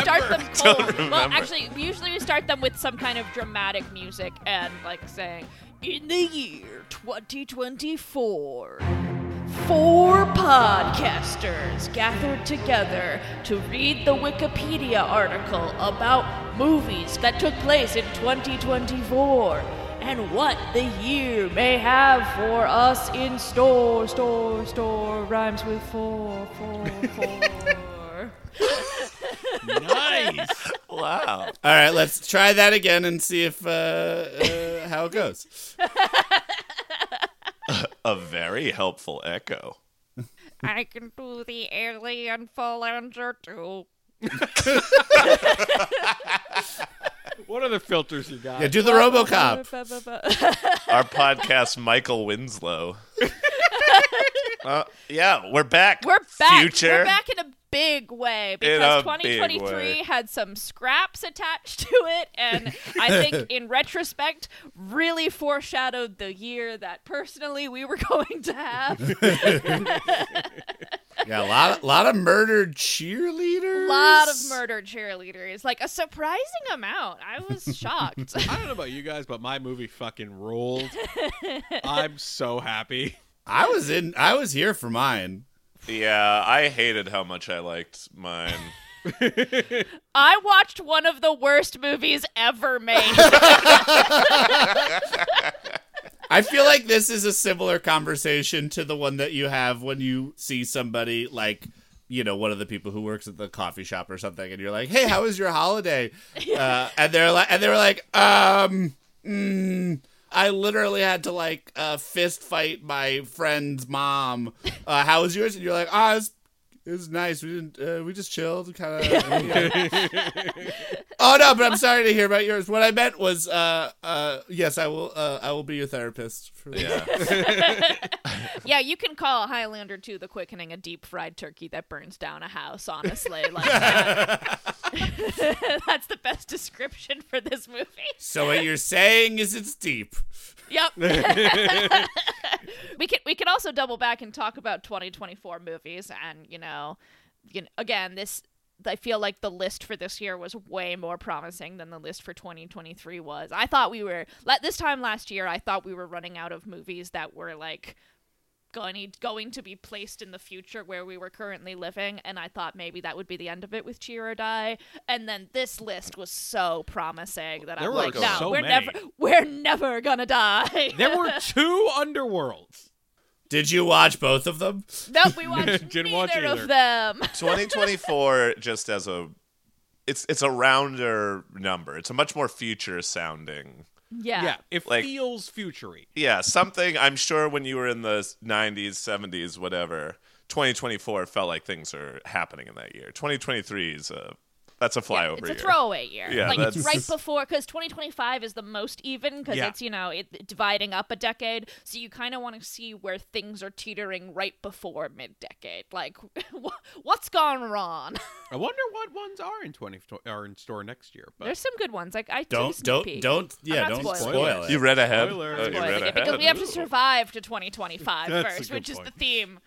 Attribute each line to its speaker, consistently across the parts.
Speaker 1: start them cold. Well, actually, usually we start them with some kind of dramatic music and like saying, "In the year 2024." Four podcasters gathered together to read the Wikipedia article about movies that took place in 2024 and what the year may have for us in store, store, store. Rhymes with four, four, four.
Speaker 2: Nice.
Speaker 3: Wow.
Speaker 4: All right, let's try that again and see if uh, uh, how it goes.
Speaker 3: A very helpful echo.
Speaker 1: I can do the alien phalange too.
Speaker 2: what other filters you got?
Speaker 4: Yeah, do the RoboCop.
Speaker 3: Our podcast, Michael Winslow. Uh, yeah, we're back.
Speaker 1: We're back.
Speaker 3: Future.
Speaker 1: We're back in a big way because 2023
Speaker 3: way.
Speaker 1: had some scraps attached to it, and I think in retrospect, really foreshadowed the year that personally we were going to have.
Speaker 4: Yeah, a lot, of, lot of murdered cheerleaders.
Speaker 1: A lot of murdered cheerleaders, like a surprising amount. I was shocked.
Speaker 2: I don't know about you guys, but my movie fucking rolled. I'm so happy.
Speaker 4: I was in. I was here for mine.
Speaker 3: Yeah, I hated how much I liked mine.
Speaker 1: I watched one of the worst movies ever made.
Speaker 4: I feel like this is a similar conversation to the one that you have when you see somebody like you know one of the people who works at the coffee shop or something, and you're like, "Hey, how was your holiday?" Uh, and they're like, and they were like, "Um, mm, I literally had to like uh, fist fight my friend's mom. Uh, how was yours?" And you're like, "Ah, it was, it was nice. We didn't. Uh, we just chilled, kind of." oh no, but I'm sorry to hear about yours. What I meant was, uh, uh, yes, I will. Uh, I will be your therapist. For
Speaker 3: Yeah.
Speaker 1: yeah, you can call Highlander 2 the quickening a deep fried turkey that burns down a house, honestly. Like That's the best description for this movie.
Speaker 4: So what you're saying is it's deep.
Speaker 1: Yep. we can we can also double back and talk about 2024 movies and you know, you know again this I feel like the list for this year was way more promising than the list for 2023 was. I thought we were this time last year I thought we were running out of movies that were like going going to be placed in the future where we were currently living and I thought maybe that would be the end of it with Cheer or Die and then this list was so promising that
Speaker 2: There
Speaker 1: I'm
Speaker 2: were
Speaker 1: like no
Speaker 2: so
Speaker 1: we're
Speaker 2: many.
Speaker 1: never we're never gonna die
Speaker 2: There were two underworlds.
Speaker 4: Did you watch both of them?
Speaker 1: Nope, we watched
Speaker 2: Didn't
Speaker 1: neither
Speaker 2: watch either.
Speaker 1: of them.
Speaker 3: 2024 just as a it's it's a rounder number. It's a much more future sounding.
Speaker 1: Yeah.
Speaker 2: Yeah, it
Speaker 3: Like-
Speaker 2: feels futury.
Speaker 3: Yeah, something I'm sure when you were in the 90s, 70s, whatever, 2024 felt like things are happening in that year. 2023 is a that's a
Speaker 1: Yeah,
Speaker 3: flyover
Speaker 1: it's
Speaker 3: year.
Speaker 1: a throwaway year.
Speaker 3: Yeah,
Speaker 1: like it's
Speaker 3: that's-
Speaker 1: right before because 2025 is the most even because
Speaker 2: Yeah.
Speaker 1: it's you know it dividing up a decade. So you kind of want to see where things are teetering right before mid-decade. Like what's gone wrong?
Speaker 2: I wonder what ones are in 20 are in store next year. But
Speaker 1: There's some good ones. Like I
Speaker 4: Don't
Speaker 1: sneak
Speaker 4: don't
Speaker 1: peek.
Speaker 4: don't yeah don't
Speaker 1: spoiling
Speaker 4: spoil
Speaker 2: it.
Speaker 4: it.
Speaker 3: You read ahead.
Speaker 2: Spoiler.
Speaker 3: Oh, you read ahead.
Speaker 1: because we have to survive to 2025 first,
Speaker 2: good
Speaker 1: which is the theme.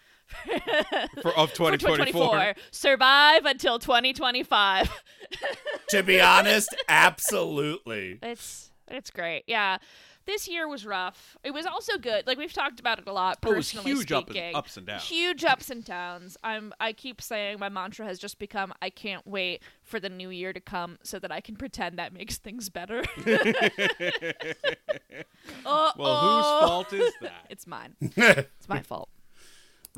Speaker 2: For, of
Speaker 1: For
Speaker 2: 2024.
Speaker 1: 2024, survive until 2025.
Speaker 4: to be honest, absolutely.
Speaker 1: It's it's great. Yeah. This year was rough. It was also good. Like we've talked about it a lot.
Speaker 2: Oh, it was
Speaker 1: Personally
Speaker 2: huge up and- ups and downs.
Speaker 1: Huge ups and downs. I'm. I keep saying my mantra has just become I can't wait for the new year to come so that I can pretend that makes things better.
Speaker 2: Well, whose fault is that?
Speaker 1: It's mine. It's my fault.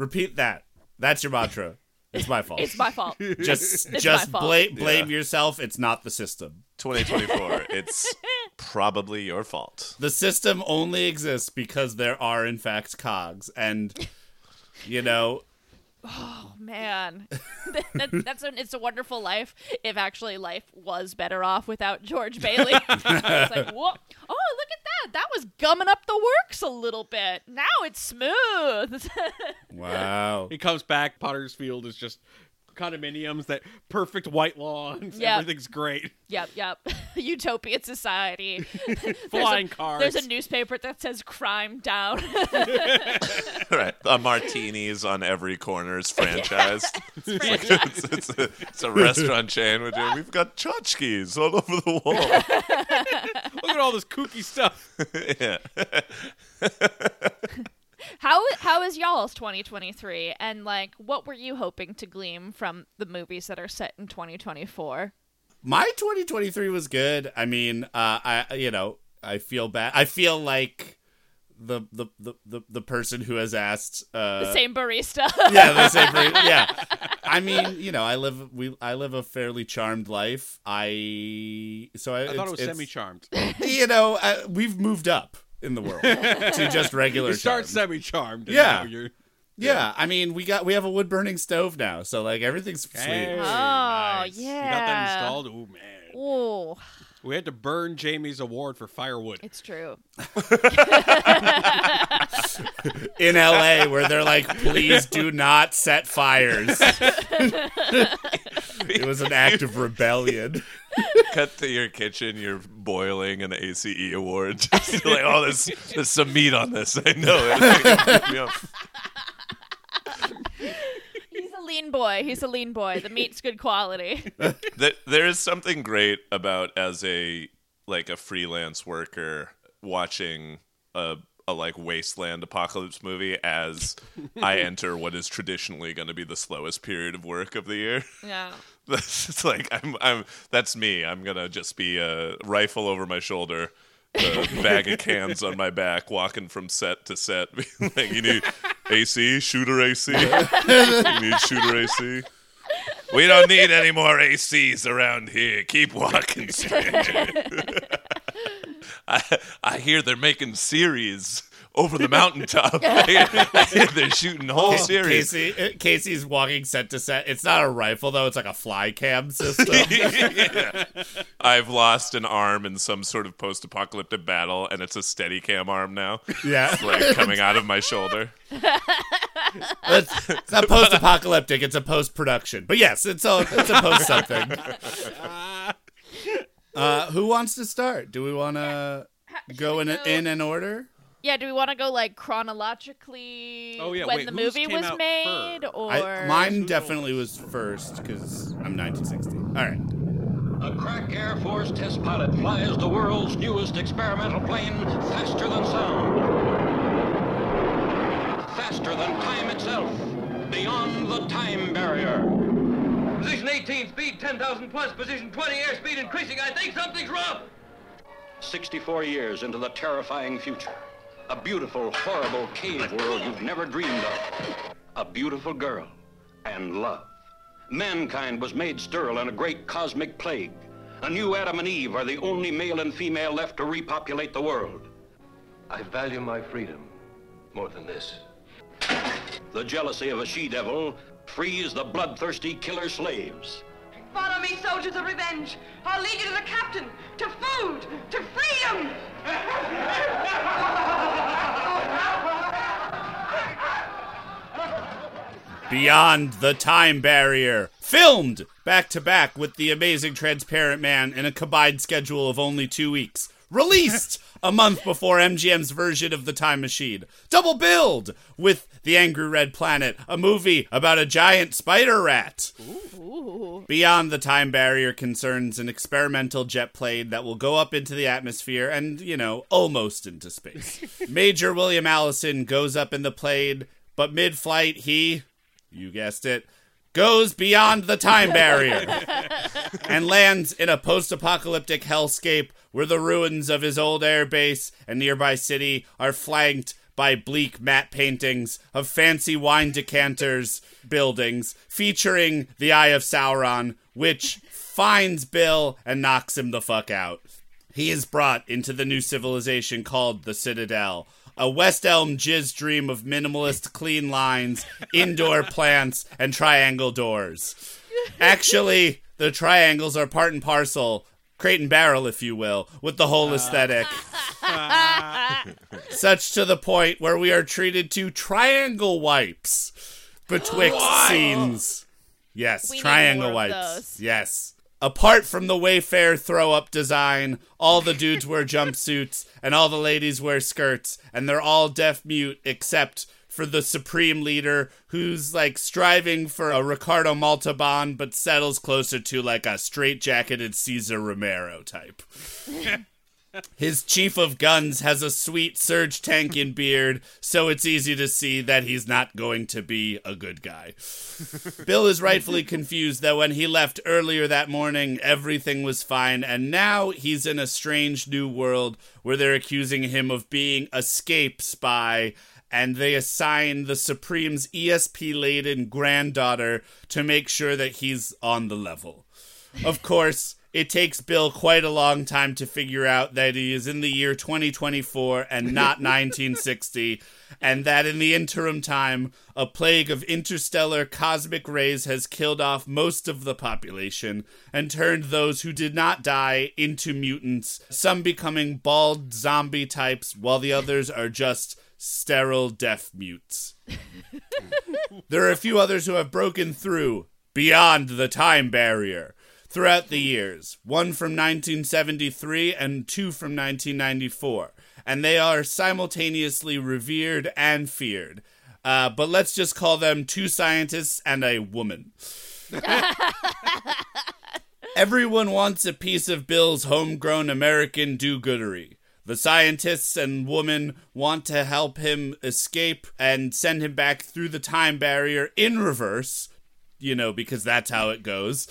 Speaker 4: Repeat that. That's your mantra. It's my fault.
Speaker 1: It's my fault.
Speaker 4: just
Speaker 1: It's
Speaker 4: just
Speaker 1: my fault.
Speaker 4: blame blame
Speaker 3: Yeah.
Speaker 4: yourself. It's not the system.
Speaker 3: 2024. it's probably your fault.
Speaker 4: The system only exists because there are in fact cogs, and you know
Speaker 1: Oh man, that, that's an It's a Wonderful Life. If actually life was better off without George Bailey, it's like, whoa, oh look at that! That was gumming up the works a little bit. Now it's smooth.
Speaker 4: wow.
Speaker 2: He comes back. Potter's Field is just condominiums, that perfect white lawns.
Speaker 1: Yep.
Speaker 2: Everything's great.
Speaker 1: Yep, yep. Utopian society.
Speaker 2: Flying
Speaker 1: there's a,
Speaker 2: cars.
Speaker 1: There's a newspaper that says crime down.
Speaker 3: right. A martinis on every corner is franchised.
Speaker 1: Franchise.
Speaker 3: it's, it's, a, it's a restaurant chain. With, we've got tchotchkes all over the wall.
Speaker 2: Look at all this kooky stuff.
Speaker 3: yeah.
Speaker 1: How how is y'all's 2023 and like what were you hoping to glean from the movies that are set in 2024?
Speaker 4: My 2023 was good. I mean, uh, I you know I feel bad. I feel like the the the the, the person who has asked. Uh,
Speaker 1: The same barista.
Speaker 4: yeah, the same. thing. Yeah, I mean, you know, I live we I live a fairly charmed life. I so I,
Speaker 2: I thought it was semi charmed.
Speaker 4: You know, uh, we've moved up in the world to just regular.
Speaker 2: You start
Speaker 4: charmed.
Speaker 2: semi charmed.
Speaker 4: Yeah.
Speaker 2: You're,
Speaker 4: Yeah, I mean, we got we have a wood burning stove now, so like everything's sweet.
Speaker 2: Hey,
Speaker 1: Oh,
Speaker 2: nice. You got
Speaker 1: yeah.
Speaker 2: that installed? Oh, man.
Speaker 1: Oh,
Speaker 2: We had to burn Jamie's award for firewood.
Speaker 1: it's true.
Speaker 4: in LA where they're like, please do not set fires. it was an act of rebellion.
Speaker 3: Cut to your kitchen. You're boiling an ACE award. Just like, oh, there's there's some meat on this. I know. It.
Speaker 1: He's a lean boy. He's a lean boy. The meat's good quality.
Speaker 3: There- there is something great about as a like a freelance worker watching a a like wasteland apocalypse movie as I enter what is traditionally going to be the slowest period of work of the year.
Speaker 1: Yeah.
Speaker 3: It's like I'm I'm that's me. I'm gonna just be a rifle over my shoulder, a bag of cans on my back, walking from set to set. like you need AC, shooter AC. you need shooter AC. We don't need any more ACs around here. Keep walking, stranger. I, I hear they're making series over the mountaintop. I they're shooting whole series.
Speaker 4: Casey, uh, Casey's walking set to set. It's not a rifle though; it's like a fly cam system.
Speaker 3: Yeah. I've lost an arm in some sort of post-apocalyptic battle, and it's a steady cam arm now,
Speaker 4: yeah,
Speaker 3: like coming out of my shoulder.
Speaker 4: it's, it's not post-apocalyptic; it's a post-production. But yes, it's a it's a post something. Uh, who wants to start? Do we want to go in
Speaker 1: we go-
Speaker 4: in an order?
Speaker 1: Yeah, do we want to go like chronologically
Speaker 2: Oh, yeah,
Speaker 1: when
Speaker 2: wait,
Speaker 1: the movie was made
Speaker 2: first?
Speaker 1: or
Speaker 4: I, mine definitely was first because I'm 1960. All right.
Speaker 5: A crack Air Force test pilot flies the world's newest experimental plane faster than sound. Faster than time itself. Beyond the time barrier.
Speaker 6: Position 18, speed 10,000 plus. Position 20, airspeed increasing. I think something's wrong.
Speaker 5: 64 years into the terrifying future. A beautiful, horrible cave world you've never dreamed of. A beautiful girl and love. Mankind was made sterile in a great cosmic plague. A new Adam and Eve are the only male and female left to repopulate the world.
Speaker 6: I value my freedom more than this.
Speaker 5: The jealousy of a she-devil frees the bloodthirsty killer slaves.
Speaker 7: Follow me, soldiers of revenge. I'll lead you to the captain, to food, to freedom.
Speaker 4: Beyond the Time Barrier. Filmed back to back with The Amazing Transparent Man in a combined schedule of only two weeks. Released a month before MGM's version of The Time Machine. Double billed with The Angry Red Planet, a movie about a giant spider rat. Beyond the Time Barrier concerns an experimental jet plane that will go up into the atmosphere and, you know, almost into space. Major William Allison goes up in the plane, but mid flight, he, you guessed it, goes beyond the time barrier and lands in a post apocalyptic hellscape where the ruins of his old airbase and nearby city are flanked by bleak matte paintings of fancy wine decanters buildings featuring the Eye of Sauron, which finds Bill and knocks him the fuck out. He is brought into the new civilization called the Citadel, a West Elm jizz dream of minimalist clean lines, indoor plants, and triangle doors. Actually, the triangles are part and parcel, crate and barrel, if you will, with the whole uh. aesthetic. Such to the point where we are treated to triangle wipes betwixt scenes. Yes,
Speaker 1: We need
Speaker 4: triangle
Speaker 1: of
Speaker 4: wipes.
Speaker 1: those.
Speaker 4: Yes. Apart from the Wayfair throw up design, all the dudes wear jumpsuits and all the ladies wear skirts, and they're all deaf mute except for the supreme leader who's like striving for a Ricardo Montalban but settles closer to like a straight-jacketed Cesar Romero type. His chief of guns has a sweet Surge tank in beard, so it's easy to see that he's not going to be a good guy. Bill is rightfully confused that when he left earlier that morning, everything was fine, and now he's in a strange new world where they're accusing him of being a scape spy, and they assign the Supreme's ESP laden granddaughter to make sure that he's on the level. Of course, it takes Bill quite a long time to figure out that he is in the year 2024 and not 1960, and that in the interim time, a plague of interstellar cosmic rays has killed off most of the population and turned those who did not die into mutants, some becoming bald zombie types, while the others are just sterile deaf mutes. There are a few others who have broken through beyond the time barrier throughout the years, one from 1973 and two from 1994, and they are simultaneously revered and feared. Uh, but let's just call them two scientists and a woman. Everyone wants a piece of Bill's homegrown American do goodery. The scientists and woman want to help him escape and send him back through the time barrier in reverse, you know, because that's how it goes.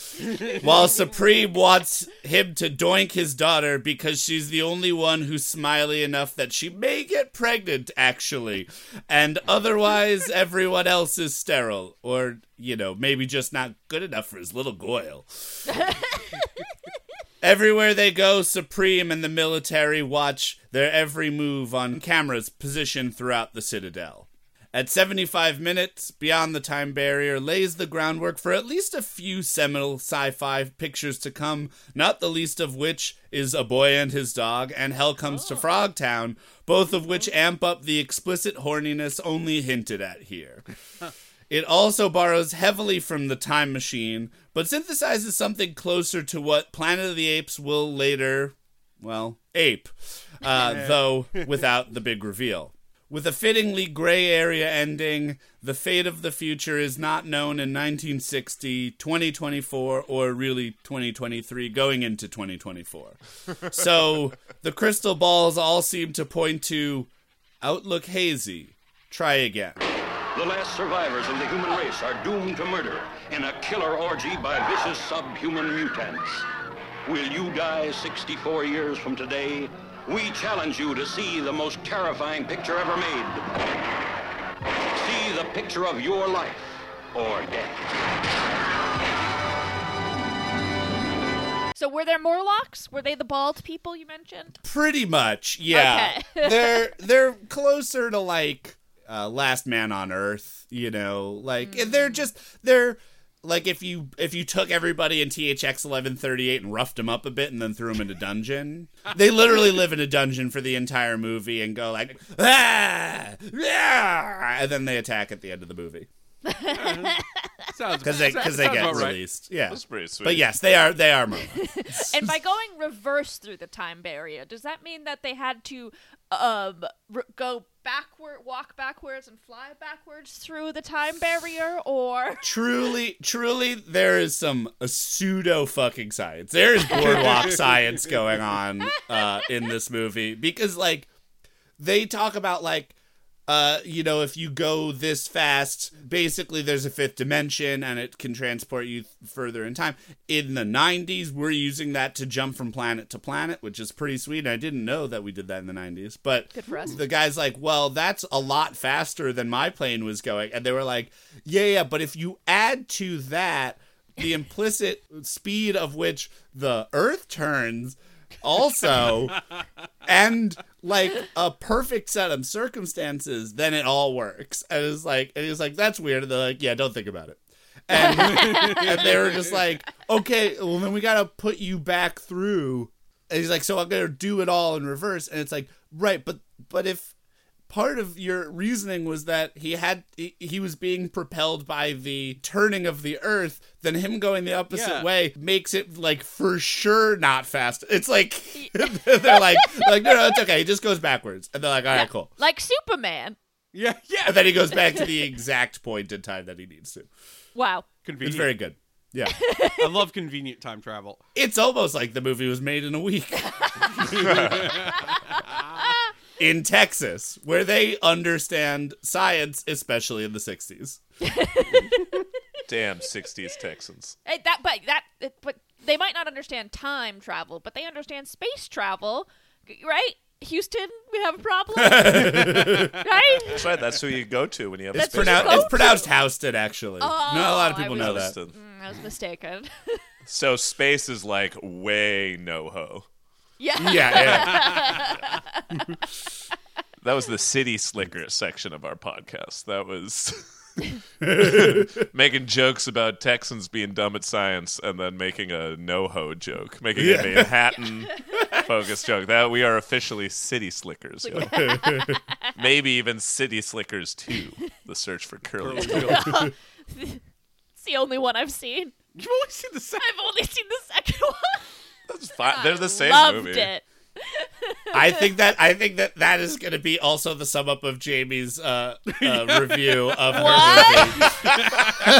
Speaker 4: While Supreme wants him to doink his daughter because she's the only one who's smiley enough that she may get pregnant, actually. And otherwise, everyone else is sterile. Or, you know, maybe just not good enough for his little Goyle. Everywhere they go, Supreme and the military watch their every move on cameras positioned throughout the Citadel. At 75 minutes, Beyond the Time Barrier lays the groundwork for at least a few seminal sci fi pictures to come, not the least of which is A Boy and His Dog and Hell Comes to Frogtown, both of which amp up the explicit horniness only hinted at here. It also borrows heavily from The Time Machine, but synthesizes something closer to what Planet of the Apes will later, well, ape, uh, though without the big reveal. With a fittingly gray area ending, the fate of the future is not known in 1960, 2024, or really 2023, going into 2024. so the crystal balls all seem to point to outlook hazy. Try again.
Speaker 5: The last survivors of the human race are doomed to murder in a killer orgy by vicious subhuman mutants. Will you die 64 years from today? We challenge you to see the most terrifying picture ever made. See the picture of your life or death.
Speaker 1: So were there Morlocks? Were they the bald people you mentioned?
Speaker 4: Pretty much, yeah.
Speaker 1: Okay.
Speaker 4: they're they're closer to like uh, Last Man on Earth, you know, like and they're just they're like if you if you took everybody in THX eleven thirty eight and roughed them up a bit and then threw them in a dungeon, they literally live in a dungeon for the entire movie and go like ah, ah, and then they attack at the end of the movie
Speaker 2: Sounds
Speaker 4: because they because they get
Speaker 2: about right.
Speaker 4: released. Yeah,
Speaker 3: That's pretty sweet.
Speaker 4: but yes, they are they are Morlocks.
Speaker 1: and by going reverse through the time barrier, does that mean that they had to um r- go backward, walk backwards, and fly backwards through the time barrier, or
Speaker 4: truly, truly, there is some uh, pseudo fucking science. There is boardwalk science going on uh, in this movie because, like, they talk about like. Uh, you know, if you go this fast, basically there's a fifth dimension and it can transport you th- further in time. In the 90s, we're using that to jump from planet to planet, which is pretty sweet. I didn't know that we did that in the 90s, but
Speaker 1: Good for us.
Speaker 4: the guy's like, well, that's a lot faster than my plane was going. And they were like, yeah, yeah, but if you add to that the implicit speed of which the Earth turns, also, and like a perfect set of circumstances, then it all works. And it's like, and he's like, that's weird. And they're like, yeah, don't think about it. And, and they were just like, okay, well, then we got to put you back through. And he's like, so I'm going to do it all in reverse. And it's like, right, but, but if, part of your reasoning was that he had he, he was being propelled by the turning of the earth then him going the opposite
Speaker 2: Yeah.
Speaker 4: way makes it like for sure not fast it's like they're like like no no it's okay he just goes backwards and they're like all right cool
Speaker 1: Like Superman.
Speaker 2: Yeah, yeah.
Speaker 4: and then he goes back to the exact point in time that he needs to
Speaker 1: Wow.
Speaker 2: Convenient.
Speaker 4: it's very good yeah
Speaker 2: I love convenient time travel.
Speaker 4: it's almost like the movie was made in a week in texas where they understand science especially in the 60s
Speaker 3: Damn 60s Texans.
Speaker 1: Eh, that, but that, but they might not understand time travel, but they understand space travel, right? Houston, we have a problem, right?
Speaker 3: That's right. That's who you go to when you have
Speaker 4: It's,
Speaker 3: space.
Speaker 1: who you
Speaker 4: pronoun-
Speaker 1: go
Speaker 4: it's
Speaker 1: to.
Speaker 4: pronounced Houston, actually.
Speaker 1: Oh,
Speaker 4: Not a lot of people
Speaker 1: was-
Speaker 4: know that.
Speaker 3: Houston.
Speaker 1: Mm, I was mistaken.
Speaker 3: So space is like way no ho.
Speaker 1: Yeah.
Speaker 4: Yeah, yeah.
Speaker 3: That was the city slicker section of our podcast. That was making jokes about Texans being dumb at science and then making a NoHo joke, making a Manhattan focused joke. That we are officially city slickers. yo. Maybe even city slickers too. The search for curly.
Speaker 1: It's the only one I've seen.
Speaker 2: You've only seen the second.
Speaker 1: I've only seen the second one.
Speaker 3: That's fine. They're the same
Speaker 1: Loved
Speaker 3: movie.
Speaker 1: it.
Speaker 4: I think that I think that that is going to be also the sum up of Jamie's uh, uh, review of her
Speaker 1: What?
Speaker 4: movie.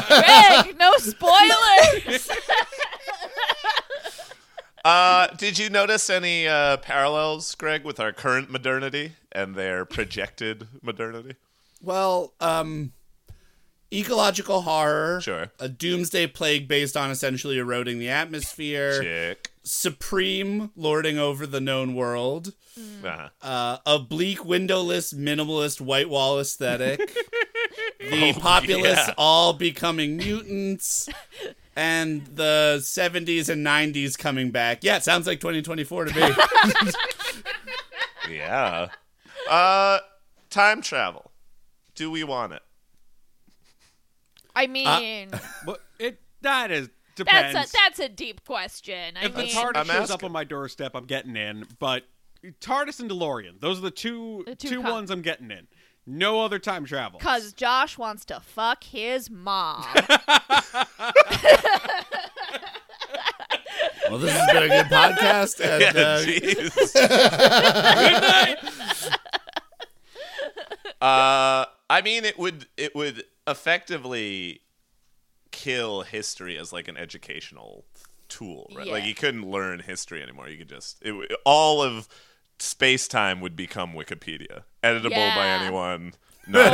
Speaker 1: Greg, no spoilers.
Speaker 3: Uh, did you notice any uh, parallels, Greg, with our current modernity and their projected modernity?
Speaker 4: Well, um, ecological horror,
Speaker 3: Sure.
Speaker 4: a doomsday plague based on essentially eroding the atmosphere,
Speaker 3: Chick.
Speaker 4: Supreme lording over the known world,
Speaker 3: Uh-huh.
Speaker 4: uh, a bleak, windowless, minimalist white wall aesthetic, the populace
Speaker 3: yeah.
Speaker 4: all becoming mutants, and the 70s and 90s coming back. Yeah, it sounds like 2024 to me.
Speaker 3: Yeah. Uh, time travel. Do we want it?
Speaker 1: I mean,
Speaker 2: But it that is
Speaker 1: that's a that's a deep question. I
Speaker 2: if the
Speaker 1: mean,
Speaker 2: TARDIS
Speaker 3: I'm
Speaker 2: shows up on my doorstep, I'm getting in. But TARDIS and DeLorean, those are the two
Speaker 1: The two
Speaker 2: two
Speaker 1: com-
Speaker 2: ones I'm getting in. No other time travel.
Speaker 1: Cause Josh wants to fuck his mom.
Speaker 4: well, this has been a good podcast. And,
Speaker 3: Yeah,
Speaker 4: uh,
Speaker 3: jeez. uh, I mean, it would it would effectively kill history as like an educational tool, right? Like you couldn't learn history anymore. You could just it, all of space time would become Wikipedia, editable by anyone. No,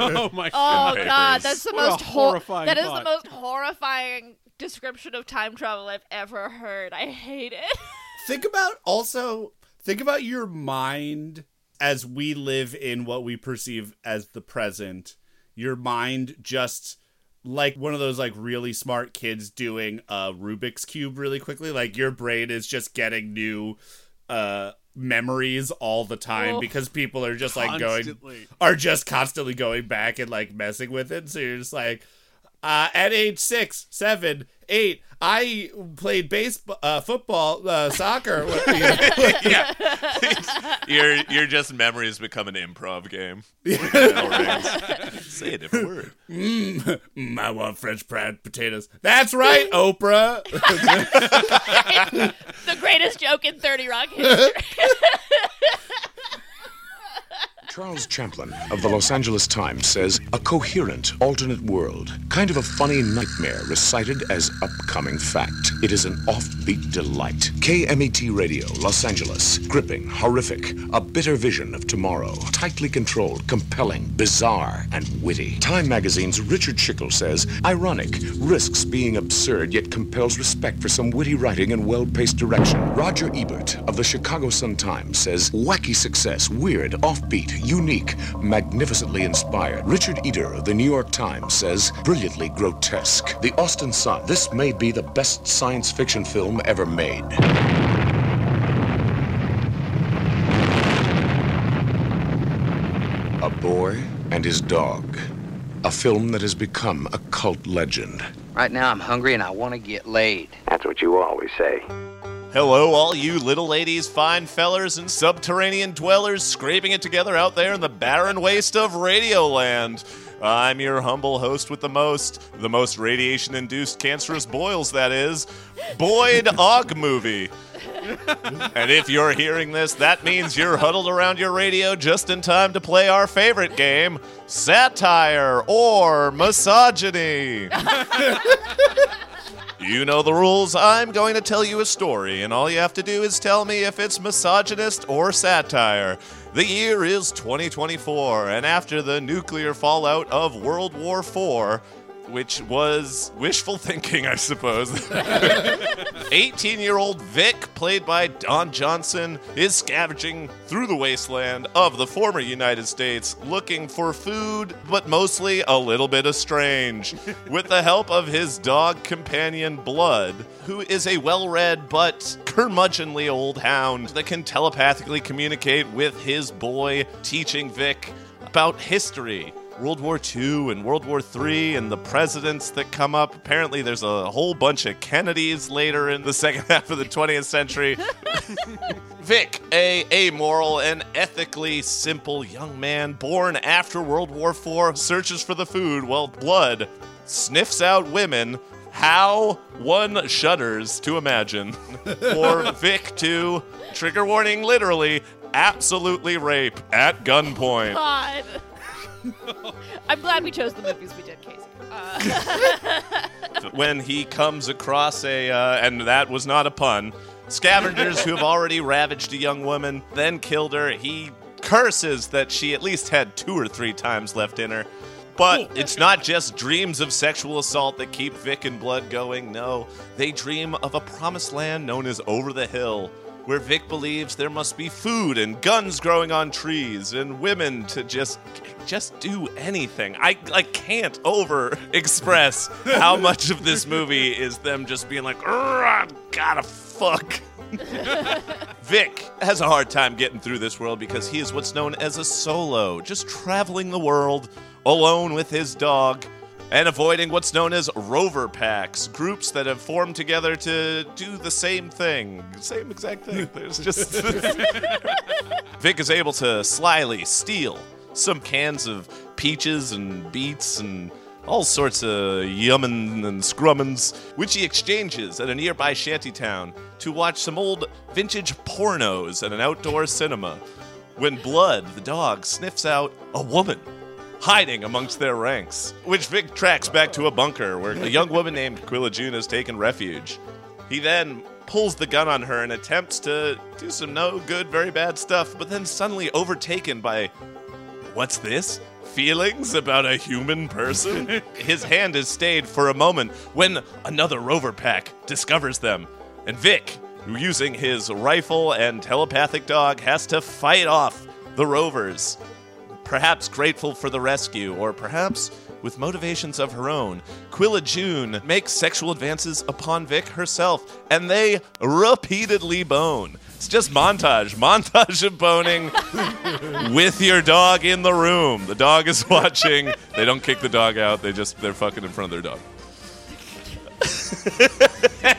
Speaker 2: oh my
Speaker 1: Oh
Speaker 3: papers.
Speaker 1: god, that's the
Speaker 2: What a
Speaker 1: most hor-
Speaker 2: horrifying
Speaker 1: That is
Speaker 2: thought.
Speaker 1: the most horrifying description of time travel I've ever heard. I hate it.
Speaker 4: think about also think about your mind as we live in what we perceive as the present your mind just like one of those like really smart kids doing a rubik's cube really quickly. Like your brain is just getting new uh memories all the time
Speaker 1: Oh.
Speaker 4: because people are just like going are just constantly going back and like messing with it. So you're just like uh, at age six, seven, eight, I played baseball, uh, football, uh, soccer. you know?
Speaker 3: yeah, your your just memories become an improv game. Like bell. Say a different word.
Speaker 4: Mm, I want French fried potatoes. That's right, Oprah.
Speaker 1: the greatest joke in 30 Rock history.
Speaker 8: Charles Champlin of the Los Angeles Times says a coherent alternate world, kind of a funny nightmare recited as upcoming fact. It is an offbeat delight. KMET Radio, Los Angeles, gripping, horrific, a bitter vision of tomorrow, tightly controlled, compelling, bizarre, and witty. Time magazine's Richard Schickel says ironic, risks being absurd yet compels respect for some witty writing and well-paced direction. Roger Ebert of the Chicago Sun-Times says wacky success, weird, offbeat, unique, magnificently inspired. Richard Eder of the New York Times says brilliantly grotesque. The Austin Sun, this may be the best science fiction film ever made. A boy and his dog. A film that has become a cult legend.
Speaker 9: Right now, I'm hungry and I want to get laid.
Speaker 10: That's what you always say.
Speaker 3: Hello, all you little ladies, fine fellers, and subterranean dwellers scraping it together out there in the barren waste of Radioland. I'm your humble host with the most, the most radiation induced cancerous boils, that is, Boyd Og Movie. and if you're hearing this, that means you're huddled around your radio just in time to play our favorite game satire or misogyny. You know the rules. I'm going to tell you a story, and all you have to do is tell me if it's misogynist or satire. The year is 2024, and after the nuclear fallout of World War IV, which was wishful thinking, I suppose. 18 year old Vic, played by Don Johnson, is scavenging through the wasteland of the former United States looking for food, but mostly a little bit of strange, with the help of his dog companion Blood, who is a well read but curmudgeonly old hound that can telepathically communicate with his boy, teaching Vic about history. World War II and World War III and the presidents that come up. Apparently, there's a whole bunch of Kennedys later in the second half of the 20th century. Vic, a amoral and ethically simple young man born after World War IV, searches for the food while Blood sniffs out women. How one shudders to imagine. For Vic to, trigger warning literally, absolutely rape at gunpoint.
Speaker 1: God. I'm glad we chose the movies we did, Casey. Uh,
Speaker 3: when he comes across a, uh, and that was not a pun, scavengers who have already ravaged a young woman, then killed her. He curses that she at least had two or three times left in her. But it's not just dreams of sexual assault that keep Vic and Blood going. No, they dream of a promised land known as Over the Hill, where Vic believes there must be food and guns growing on trees and women to just just do anything. I I can't over express how much of this movie is them just being like, I gotta fuck. Vic has a hard time getting through this world because he is what's known as a solo, just traveling the world alone with his dog and avoiding what's known as rover packs, groups that have formed together to do the same thing. Same exact thing. There's just. Vic is able to slyly steal some cans of peaches and beets and all sorts of yummin' and scrummins, which he exchanges at a nearby shantytown to watch some old vintage pornos at an outdoor cinema. When Blood, the dog, sniffs out a woman hiding amongst their ranks, which Vic tracks back to a bunker where a young woman named Quilla June has taken refuge. He then pulls the gun on her and attempts to do some no good, very bad stuff, but then suddenly overtaken by what's this? Feelings about a human person? His hand is stayed for a moment when another rover pack discovers them, and Vic, using his rifle and telepathic dog, has to fight off the rovers perhaps grateful for the rescue, or perhaps with motivations of her own, Quilla June makes sexual advances upon Vic herself, and they repeatedly bone. It's just montage, montage of boning with your dog in the room. The dog is watching. They don't kick the dog out. They just they're fucking in front of their dog.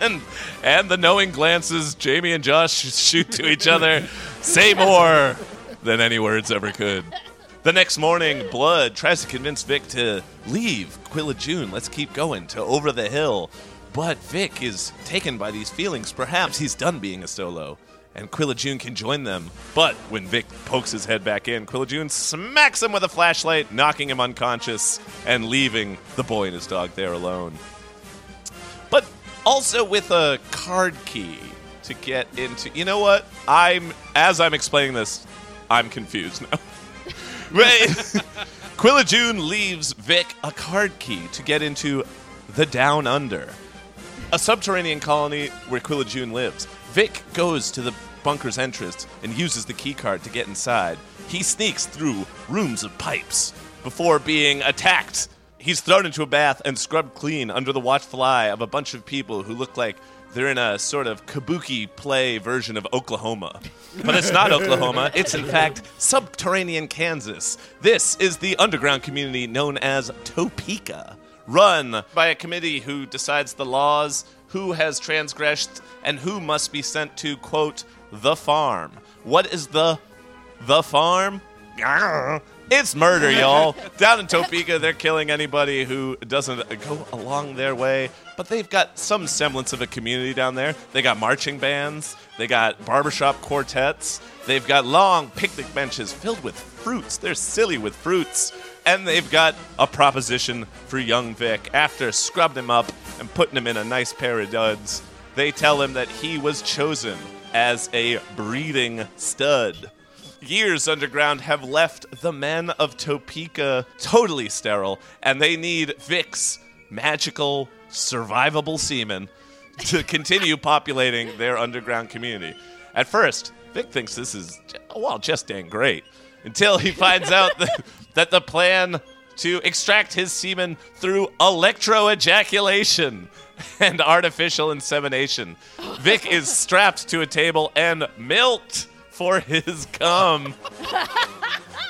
Speaker 3: and and the knowing glances Jamie and Josh shoot to each other say more than any words ever could. The next morning, Blood tries to convince Vic to leave Quilla June. Let's keep going to over the hill. But Vic is taken by these feelings. Perhaps he's done being a solo, and Quilla June can join them. But when Vic pokes his head back in, Quilla June smacks him with a flashlight, knocking him unconscious and leaving the boy and his dog there alone. But also with a card key to get into. You know what? I'm as I'm explaining this, I'm confused now. Wait. Quilla June leaves Vic a card key to get into the Down Under, a subterranean colony where Quilla June lives. Vic goes to the bunker's entrance and uses the key card to get inside. He sneaks through rooms of pipes before being attacked. He's thrown into a bath and scrubbed clean under the watchful eye of a bunch of people who look like they're in a sort of kabuki play version of Oklahoma. But it's not Oklahoma, it's in fact subterranean Kansas. This is the underground community known as Topeka, run by a committee who decides the laws, who has transgressed and who must be sent to quote the farm. What is the the farm? It's murder, y'all. Down in Topeka, they're killing anybody who doesn't go along their way. But they've got some semblance of a community down there. They got marching bands, they got barbershop quartets, they've got long picnic benches filled with fruits. They're silly with fruits. And they've got a proposition for young Vic. After scrubbing him up and putting him in a nice pair of duds, they tell him that he was chosen as a breeding stud. Years underground have left the men of Topeka totally sterile, and they need Vic's magical, survivable semen to continue populating their underground community. At first, Vic thinks this is, well, just dang great, until he finds out that, that the plan to extract his semen through electroejaculation and artificial insemination. Vic is strapped to a table and milked for his cum.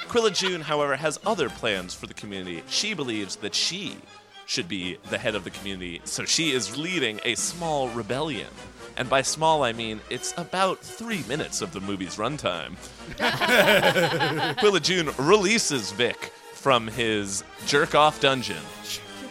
Speaker 3: Quilla June, however, has other plans for the community. She believes that she should be the head of the community, so she is leading a small rebellion. And by small, I mean it's about three minutes of the movie's runtime. Quilla June releases Vic from his jerk off dungeon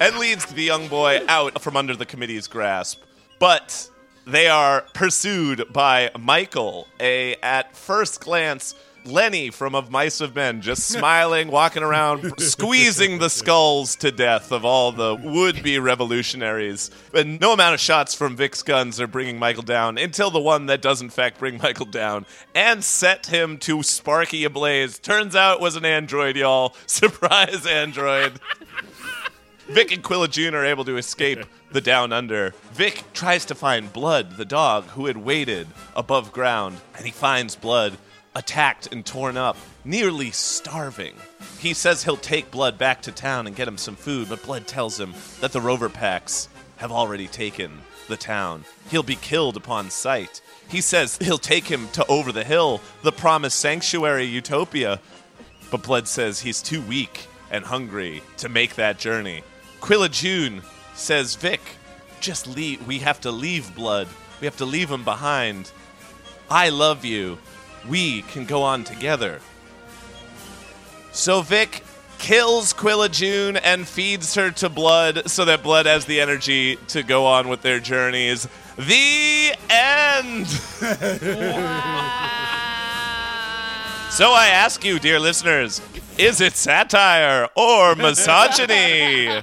Speaker 3: and leads the young boy out from under the committee's grasp. But they are pursued by Michael, a at first glance Lenny from Of Mice of Men, just smiling, walking around, squeezing the skulls to death of all the would-be revolutionaries. And no amount of shots from Vic's guns are bringing Michael down until the one that does in fact bring Michael down and set him to Sparky ablaze. Turns out it was an android, y'all. Surprise android. Vic and Quilla June are able to escape the down under. Vic tries to find Blood, the dog who had waited above ground, and he finds Blood attacked and torn up, nearly starving. He says he'll take Blood back to town and get him some food, but Blood tells him that the rover packs have already taken the town. He'll be killed upon sight. He says he'll take him to over the hill, the promised sanctuary utopia. But Blood says he's too weak and hungry to make that journey. Quilla June says, Vic, just leave. We have to leave Blood. We have to leave him behind. I love you. We can go on together. So Vic kills Quilla June and feeds her to Blood so that Blood has the energy to go on with their journeys. The end! So I ask you, dear listeners, is it satire or misogyny?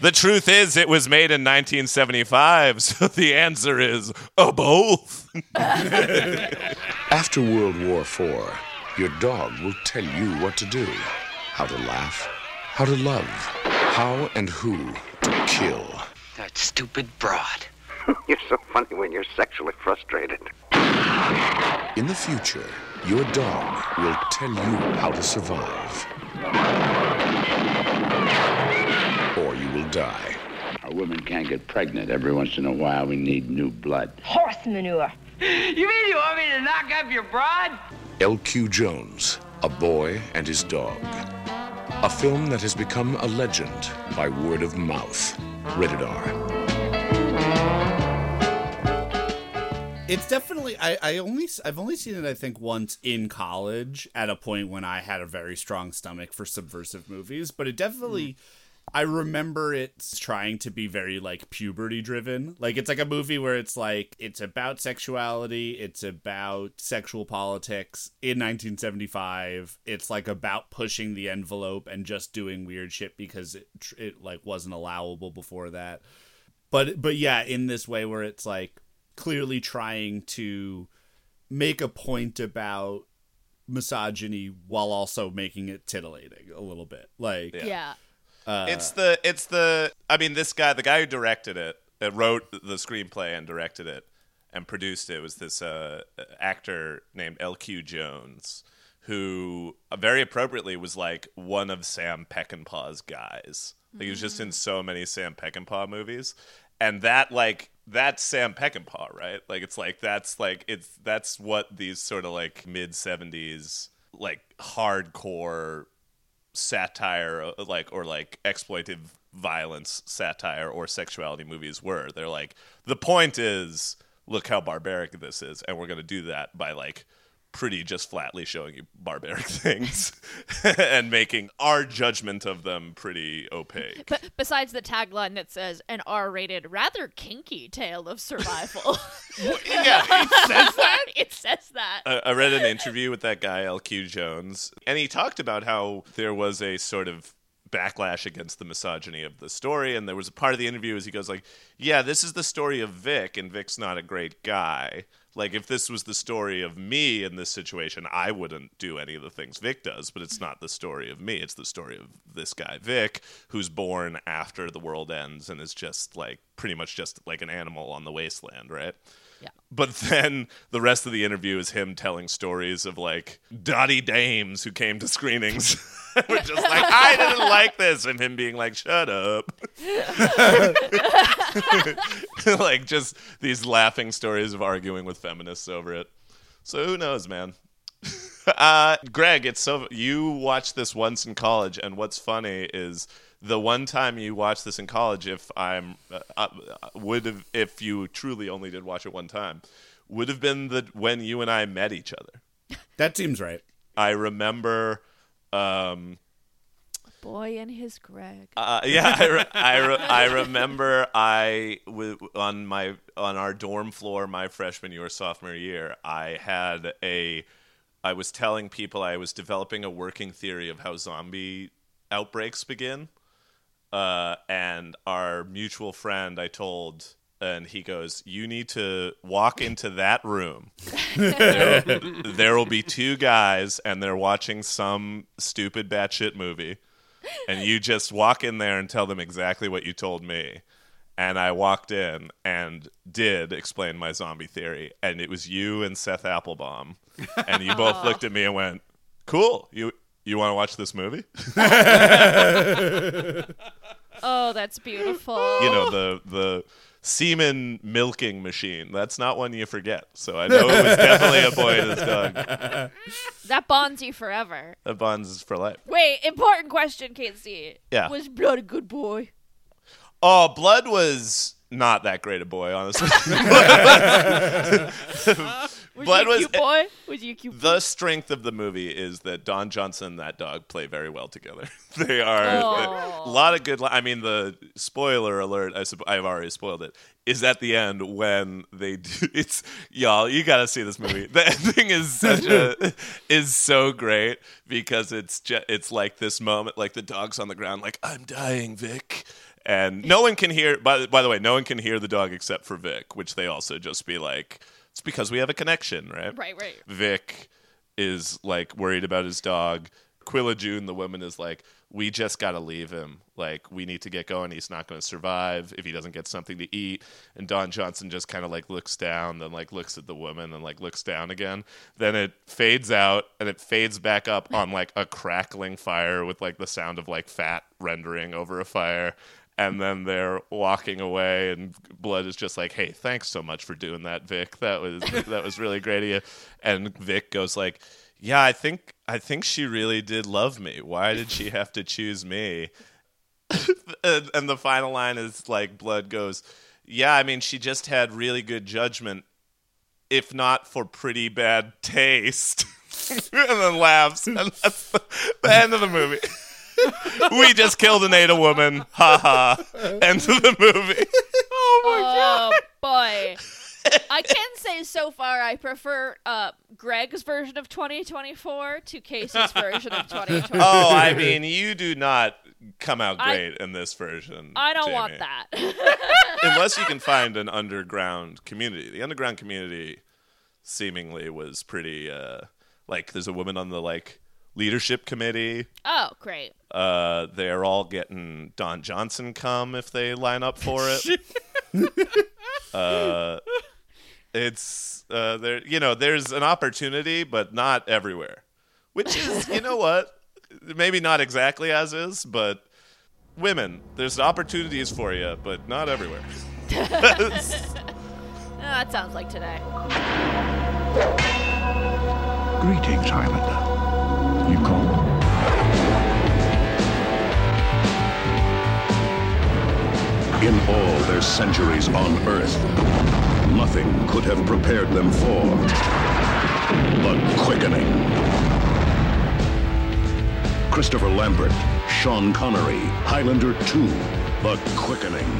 Speaker 3: the truth is, it was made in 1975, so the answer is uh, both.
Speaker 8: After World War IV, your dog will tell you what to do how to laugh, how to love, how and who to kill.
Speaker 9: That stupid broad.
Speaker 10: You're so funny when you're sexually frustrated.
Speaker 8: In the future, your dog will tell you how to survive. Or you will die.
Speaker 11: A woman can't get pregnant. Every once in a while, we need new blood.
Speaker 7: Horse manure.
Speaker 9: You mean you want me to knock up your broad?
Speaker 8: L.Q. Jones, A Boy and His Dog. A film that has become a legend by word of mouth. Rated R.
Speaker 4: It's definitely I, I only I've only seen it I think once in college at a point when I had a very strong stomach for subversive movies, but it definitely mm. I remember it trying to be very like puberty driven. Like it's like a movie where it's like it's about sexuality, it's about sexual politics in 1975. It's like about pushing the envelope and just doing weird shit because it it like wasn't allowable before that. But but yeah, in this way where it's like clearly trying to make a point about misogyny while also making it titillating a little bit. Like
Speaker 1: Yeah.
Speaker 4: uh,
Speaker 3: it's the it's the I mean this guy the guy who directed it uh, wrote the screenplay and directed it and produced it was this uh, actor named L.Q. Jones who uh, very appropriately was like one of Sam Peckinpah's guys. Like he was just in so many Sam Peckinpah movies, and that like that's Sam Peckinpah, right? Like it's like that's like it's that's what these sort of like mid seventies like hardcore satire like or like exploitive violence, satire, or sexuality movies were. They're like, the point is, look how barbaric this is, and we're going to do that by like pretty just flatly showing you barbaric things and making our judgment of them pretty opaque.
Speaker 1: But besides the tagline that says an R-rated, rather kinky tale of survival.
Speaker 3: yeah, it says that.
Speaker 1: it says that.
Speaker 3: I, I read an interview with that guy LQ Jones, and he talked about how there was a sort of backlash against the misogyny of the story and there was a part of the interview as he goes like yeah this is the story of vic and vic's not a great guy like if this was the story of me in this situation i wouldn't do any of the things vic does but it's not the story of me it's the story of this guy vic who's born after the world ends and is just like pretty much just like an animal on the wasteland right
Speaker 1: Yeah.
Speaker 3: but then the rest of the interview is him telling stories of like dotty dames who came to screenings. We're just like, I didn't like this, and him being like, "Shut up," like just these laughing stories of arguing with feminists over it. So who knows, man? Uh, Greg, it's so you watched this once in college, and what's funny is the one time you watched this in college. If I'm uh, uh, would have if you truly only did watch it one time, would have been the when you and I met each other.
Speaker 4: That seems right.
Speaker 3: I remember. Um,
Speaker 1: Boy and his Greg.
Speaker 3: uh, yeah, I, re- I, re- I remember I w- on my on our dorm floor my freshman year sophomore year I had a I was telling people I was developing a working theory of how zombie outbreaks begin, uh, and our mutual friend I told. And he goes, "You need to walk into that room. there, there will be two guys, and they're watching some stupid batshit movie and you just walk in there and tell them exactly what you told me. And I walked in and did explain my zombie theory, and it was you and Seth Applebaum, and you both looked at me and went, "Cool, you you want to watch this movie?"
Speaker 1: Oh, that's beautiful.
Speaker 3: you know the the semen milking machine. That's not one you forget. So I know it was definitely a boy and his dog.
Speaker 1: That bonds you forever.
Speaker 3: That bonds for life.
Speaker 1: Wait, important question, Casey.
Speaker 3: Yeah.
Speaker 1: Was Blood a good boy?
Speaker 3: Oh, Blood was not that great a boy, honestly.
Speaker 1: Was
Speaker 3: Blood was
Speaker 1: cute boy? Was a cute
Speaker 3: the strength of the movie is that Don Johnson and that dog play very well together. they are
Speaker 1: Oh.
Speaker 3: a lot of good. Li- I mean, the spoiler alert. I supp- I've already spoiled it. Is at the end when they do. It's y'all. You got to see this movie. The ending is such a is so great because it's just it's like this moment, like the dog's on the ground, like I'm dying, Vic. And no one can hear. By, by the way, no one can hear the dog except for Vic, which they also just be like, it's because we have a connection, right?
Speaker 1: Right, right.
Speaker 3: Vic is like worried about his dog. Quilla June, the woman, is like, we just got to leave him. Like, we need to get going. He's not going to survive if he doesn't get something to eat. And Don Johnson just kind of like looks down, then like looks at the woman and like looks down again. Then it fades out and it fades back up on like a crackling fire with like the sound of like fat rendering over a fire. And then they're walking away, and Blood is just like, "Hey, thanks so much for doing that, Vic. That was that was really great of you." And Vic goes like, "Yeah, I think I think she really did love me. Why did she have to choose me?" and, and the final line is like, Blood goes, "Yeah, I mean, she just had really good judgment, if not for pretty bad taste." and then laughs, and that's the, the end of the movie. we just killed an Ada woman. Ha ha. End of the movie.
Speaker 1: Oh my god. Oh boy. I can say so far I prefer uh, Greg's version of 2024 to Casey's version of 2024.
Speaker 3: Oh, I mean, you do not come out
Speaker 1: I-
Speaker 3: great in this version.
Speaker 1: I don't
Speaker 3: Jamie.
Speaker 1: want that.
Speaker 3: Unless you can find an underground community. The underground community seemingly was pretty uh like there's a woman on the like leadership committee.
Speaker 1: oh, great.
Speaker 3: Uh they're all getting Don Johnson come if they line up for it. uh it's uh there you know, there's an opportunity but not everywhere. Which is, you know what? Maybe not exactly as is, but women, there's opportunities for you, but not everywhere.
Speaker 1: Ah, that sounds like today.
Speaker 8: Greetings, Highlander. In all their centuries on Earth, nothing could have prepared them for the quickening. Christopher Lambert, Sean Connery, Highlander 2, The Quickening.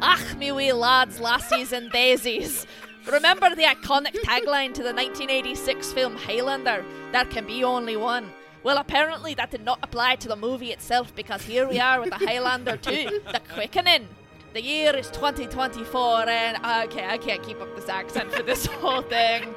Speaker 1: Ach, me wee lads, lassies, and daisies. Remember the iconic tagline to the 1986 film Highlander? There can be only one. Well, apparently that did not apply to the movie itself because here we are with the Highlander 2, The Quickening. The year is 2024, and okay, I can't keep up this accent for this whole thing.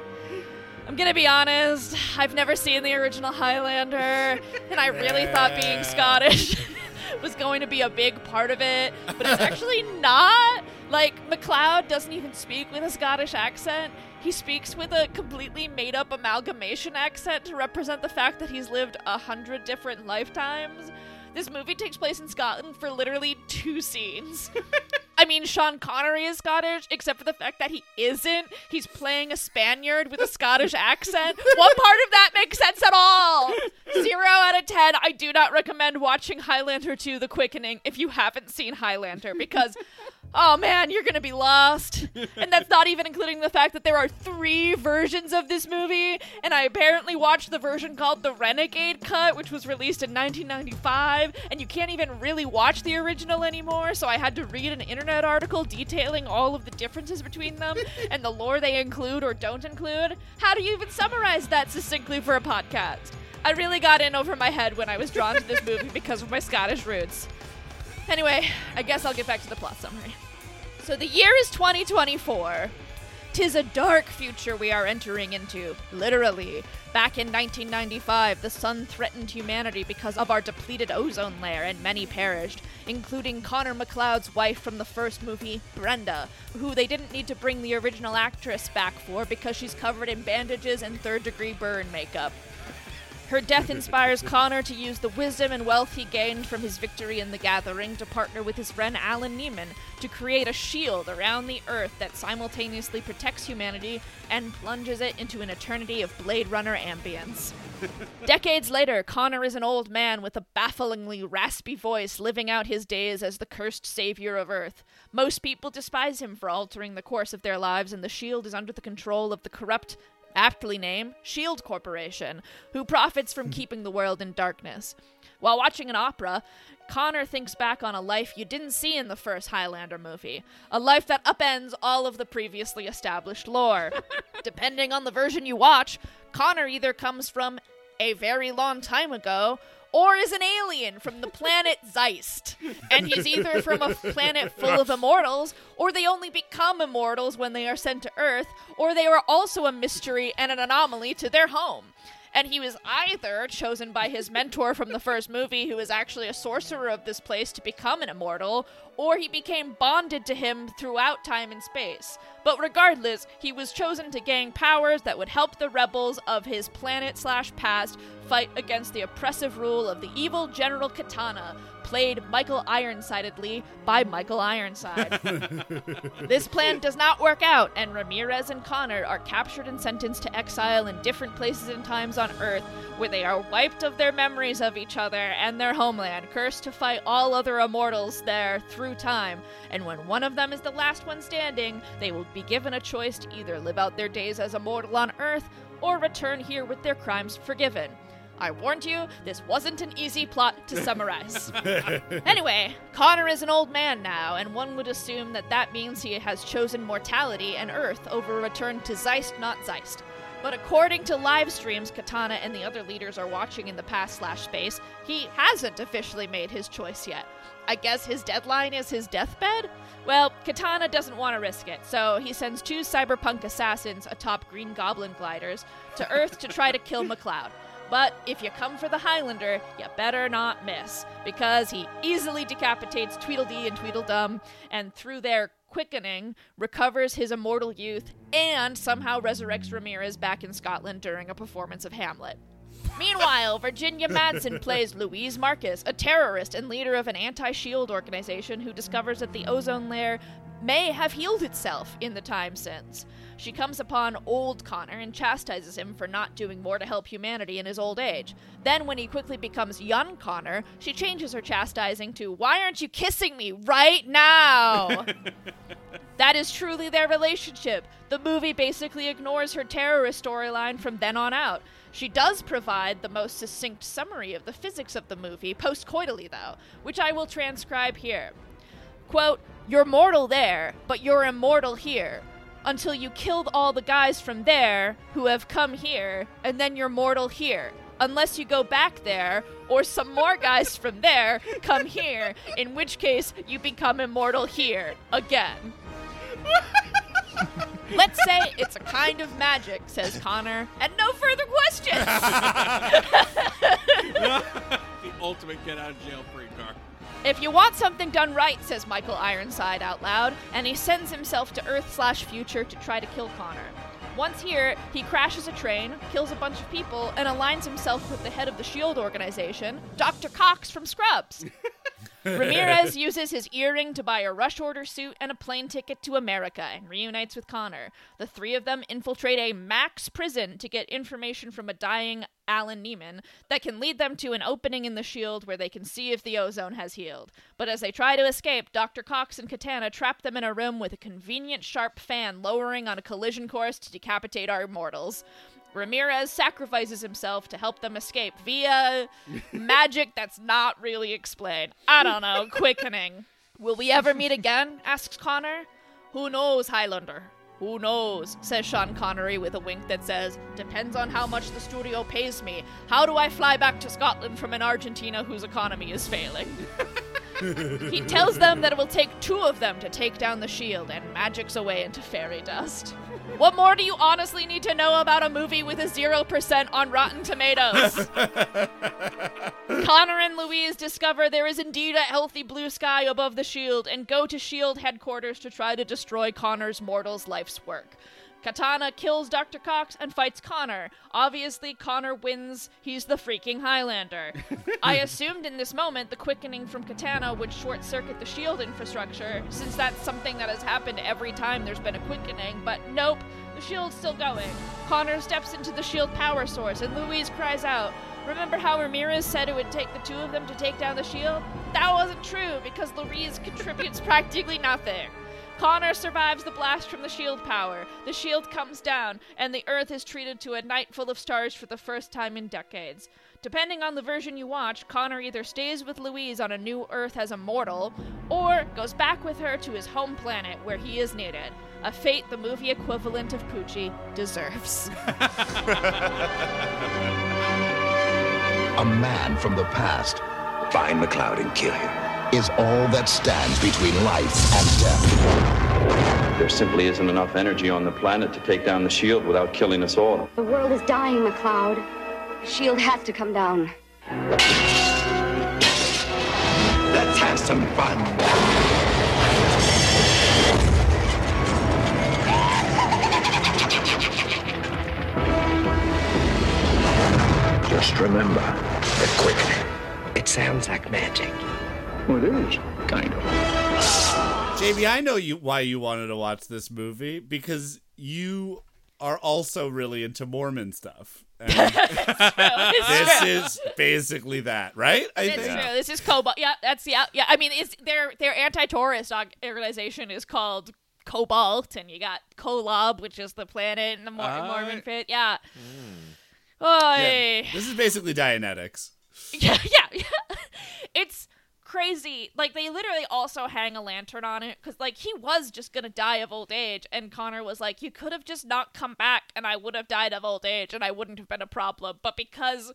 Speaker 1: I'm gonna be honest, I've never seen the original Highlander, and I really thought being Scottish was going to be a big part of it, but it's actually not. Like, MacLeod doesn't even speak with a Scottish accent. He speaks with a completely made up amalgamation accent to represent the fact that he's lived a hundred different lifetimes. This movie takes place in Scotland for literally two scenes. I mean, Sean Connery is Scottish, except for the fact that he isn't. He's playing a Spaniard with a Scottish accent. What part of that makes sense at all? Zero out of ten. I do not recommend watching Highlander 2 The Quickening if you haven't seen Highlander, because oh man, you're gonna be lost. And that's not even including the fact that there are three versions of this movie, and I apparently watched the version called the Renegade Cut, which was released in 1995, and you can't even really watch the original anymore, so I had to read an internet article detailing all of the differences between them and the lore they include or don't include. How do you even summarize that succinctly for a podcast? I really got in over my head when I was drawn to this movie because of my Scottish roots. Anyway, I guess I'll get back to the plot summary. So the year is 2024. Tis a dark future we are entering into, literally. Back in 1995, the sun threatened humanity because of our depleted ozone layer, and many perished, including Connor MacLeod's wife from the first movie, Brenda, who they didn't need to bring the original actress back for because she's covered in bandages and third degree burn makeup. Her death inspires Connor to use the wisdom and wealth he gained from his victory in the Gathering to partner with his friend Alan Neyman to create a shield around the Earth that simultaneously protects humanity and plunges it into an eternity of Blade Runner ambience. Decades later, Connor is an old man with a bafflingly raspy voice living out his days as the cursed savior of Earth. Most people despise him for altering the course of their lives, and the shield is under the control of the corrupt aptly named Shield Corporation, who profits from hmm. keeping the world in darkness. While watching an opera, Connor thinks back on a life you didn't see in the first Highlander movie, a life that upends all of the previously established lore. Depending on the version you watch, Connor either comes from a very long time ago or is an alien from the planet Zeist. And he's either from a planet full of immortals, or they only become immortals when they are sent to Earth, or they are also a mystery and an anomaly to their home. And he was either chosen by his mentor from the first movie, who is actually a sorcerer of this place, to become an immortal, or he became bonded to him throughout time and space. But regardless, he was chosen to gain powers that would help the rebels of his planet slash past fight against the oppressive rule of the evil General Katana, played Michael Ironsidedly by Michael Ironside. this plan does not work out, and Ramirez and Connor are captured and sentenced to exile in different places and times on Earth, where they are wiped of their memories of each other and their homeland, cursed to fight all other immortals there through time. And when one of them is the last one standing, they will be given a choice to either live out their days as immortal on Earth or return here with their crimes forgiven. I warned you, this wasn't an easy plot to summarize. anyway, Connor is an old man now, and one would assume that that means he has chosen mortality and Earth over a return to Zeist, not Zeist. But according to live streams Katana and the other leaders are watching in the past slash space, he hasn't officially made his choice yet. I guess his deadline is his deathbed? Well, Katana doesn't want to risk it, so he sends two cyberpunk assassins atop Green Goblin gliders to Earth to try to kill MacLeod. But if you come for the Highlander, you better not miss, because he easily decapitates Tweedledee and Tweedledum, and through their quickening, recovers his immortal youth, and somehow resurrects Ramirez back in Scotland during a performance of Hamlet. Meanwhile, Virginia Madsen plays Louise Marcus, a terrorist and leader of an anti shield organization who discovers that the ozone layer may have healed itself in the time since. She comes upon old Connor and chastises him for not doing more to help humanity in his old age. Then, when he quickly becomes young Connor, she changes her chastising to, Why aren't you kissing me right now? That is truly their relationship. The movie basically ignores her terrorist storyline from then on out. She does provide the most succinct summary of the physics of the movie, postcoitally though, which I will transcribe here. Quote, You're mortal there, but you're immortal here. Until you killed all the guys from there who have come here, and then you're mortal here. Unless you go back there, or some more guys from there come here, in which case you become immortal here again. Let's say it's a kind of magic, says Connor, and no further questions.
Speaker 2: the ultimate get out of jail free card.
Speaker 1: If you want something done right, says Michael Ironside out loud, and he sends himself to Earth slash future to try to kill Connor. Once here, he crashes a train, kills a bunch of people, and aligns himself with the head of the SHIELD organization, Dr. Cox from Scrubs. Ramirez uses his earring to buy a rush order suit and a plane ticket to America and reunites with Connor. The three of them infiltrate a max prison to get information from a dying Alan Neyman that can lead them to an opening in the shield where they can see if the ozone has healed. But as they try to escape, Dr. Cox and Katana trap them in a room with a convenient sharp fan lowering on a collision course to decapitate our mortals. Ramirez sacrifices himself to help them escape via magic that's not really explained. I don't know, quickening. Will we ever meet again? asks Connor. Who knows, Highlander? Who knows? says Sean Connery with a wink that says, Depends on how much the studio pays me. How do I fly back to Scotland from an Argentina whose economy is failing? he tells them that it will take two of them to take down the shield and magics away into fairy dust. What more do you honestly need to know about a movie with a 0% on Rotten Tomatoes? Connor and Louise discover there is indeed a healthy blue sky above the shield and go to shield headquarters to try to destroy Connor's mortal's life's work. Katana kills Dr. Cox and fights Connor. Obviously, Connor wins. He's the freaking Highlander. I assumed in this moment the quickening from Katana would short circuit the shield infrastructure, since that's something that has happened every time there's been a quickening, but nope, the shield's still going. Connor steps into the shield power source, and Louise cries out, Remember how Ramirez said it would take the two of them to take down the shield? That wasn't true because Louise contributes practically nothing. Connor survives the blast from the shield power. The shield comes down, and the Earth is treated to a night full of stars for the first time in decades. Depending on the version you watch, Connor either stays with Louise on a new Earth as a mortal, or goes back with her to his home planet where he is needed. A fate the movie equivalent of Poochie deserves.
Speaker 12: A man from the past
Speaker 8: Find MacLeod and kill him.
Speaker 12: Is all that stands between life and death.
Speaker 11: There simply isn't enough energy on the planet to take down the shield without killing us all.
Speaker 13: The world is dying, MacLeod. The shield has to come down.
Speaker 8: Let's have some fun.
Speaker 12: Just remember, the quickening.
Speaker 10: It sounds like magic.
Speaker 11: Well, it is, kind of.
Speaker 4: JB, I know you why you wanted to watch this movie because you are also really into Mormon stuff. This is basically that, right? I
Speaker 1: It's true. This is Cobalt. Yeah, that's the yeah. I mean, it's their their anti-tourist org- organization is called Cobalt, and you got Kolob, which is the planet in the Mor-
Speaker 4: Ah.
Speaker 1: Mormon pit. Yeah. Oy.
Speaker 4: Yeah, this is basically Dianetics.
Speaker 1: Yeah, yeah, yeah. It's crazy. Like they literally also hang a lantern on it because like he was just gonna die of old age, and Connor was like, "You could have just not come back, and I would have died of old age, and I wouldn't have been a problem." But because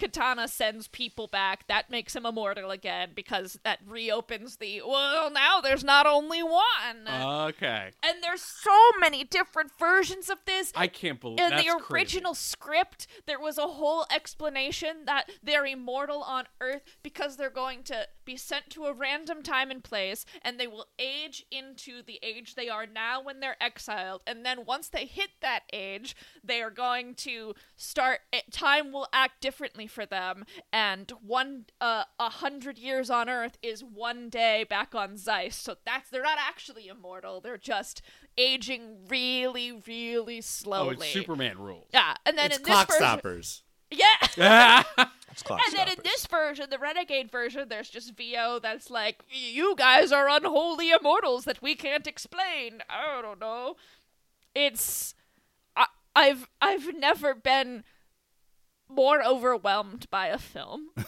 Speaker 1: Katana sends people back. That makes him immortal again because that reopens the. Well, now there's not only one.
Speaker 2: Okay.
Speaker 1: and there's so many different versions of this.
Speaker 2: I can't believe
Speaker 1: In
Speaker 2: that's
Speaker 1: the
Speaker 2: crazy.
Speaker 1: original script, there was a whole explanation that they're immortal on Earth because they're going to be sent to a random time and place, and they will age into the age they are now when they're exiled. And then once they hit that age, they are going to start. Time will act differently for them, and one uh, a hundred years on Earth is one day back on Zeist. So that's they're not actually immortal. They're just aging really, really slowly.
Speaker 2: Oh,
Speaker 1: slowly.
Speaker 2: it's Superman rules.
Speaker 1: Yeah, and then
Speaker 4: It's
Speaker 1: in this
Speaker 4: clock
Speaker 1: version,
Speaker 4: stoppers.
Speaker 1: yeah.
Speaker 3: It's clock
Speaker 1: and then in this version, the Renegade version, there's just VO that's like, "You guys are unholy immortals that we can't explain." I don't know. It's I, I've I've never been more overwhelmed by a film.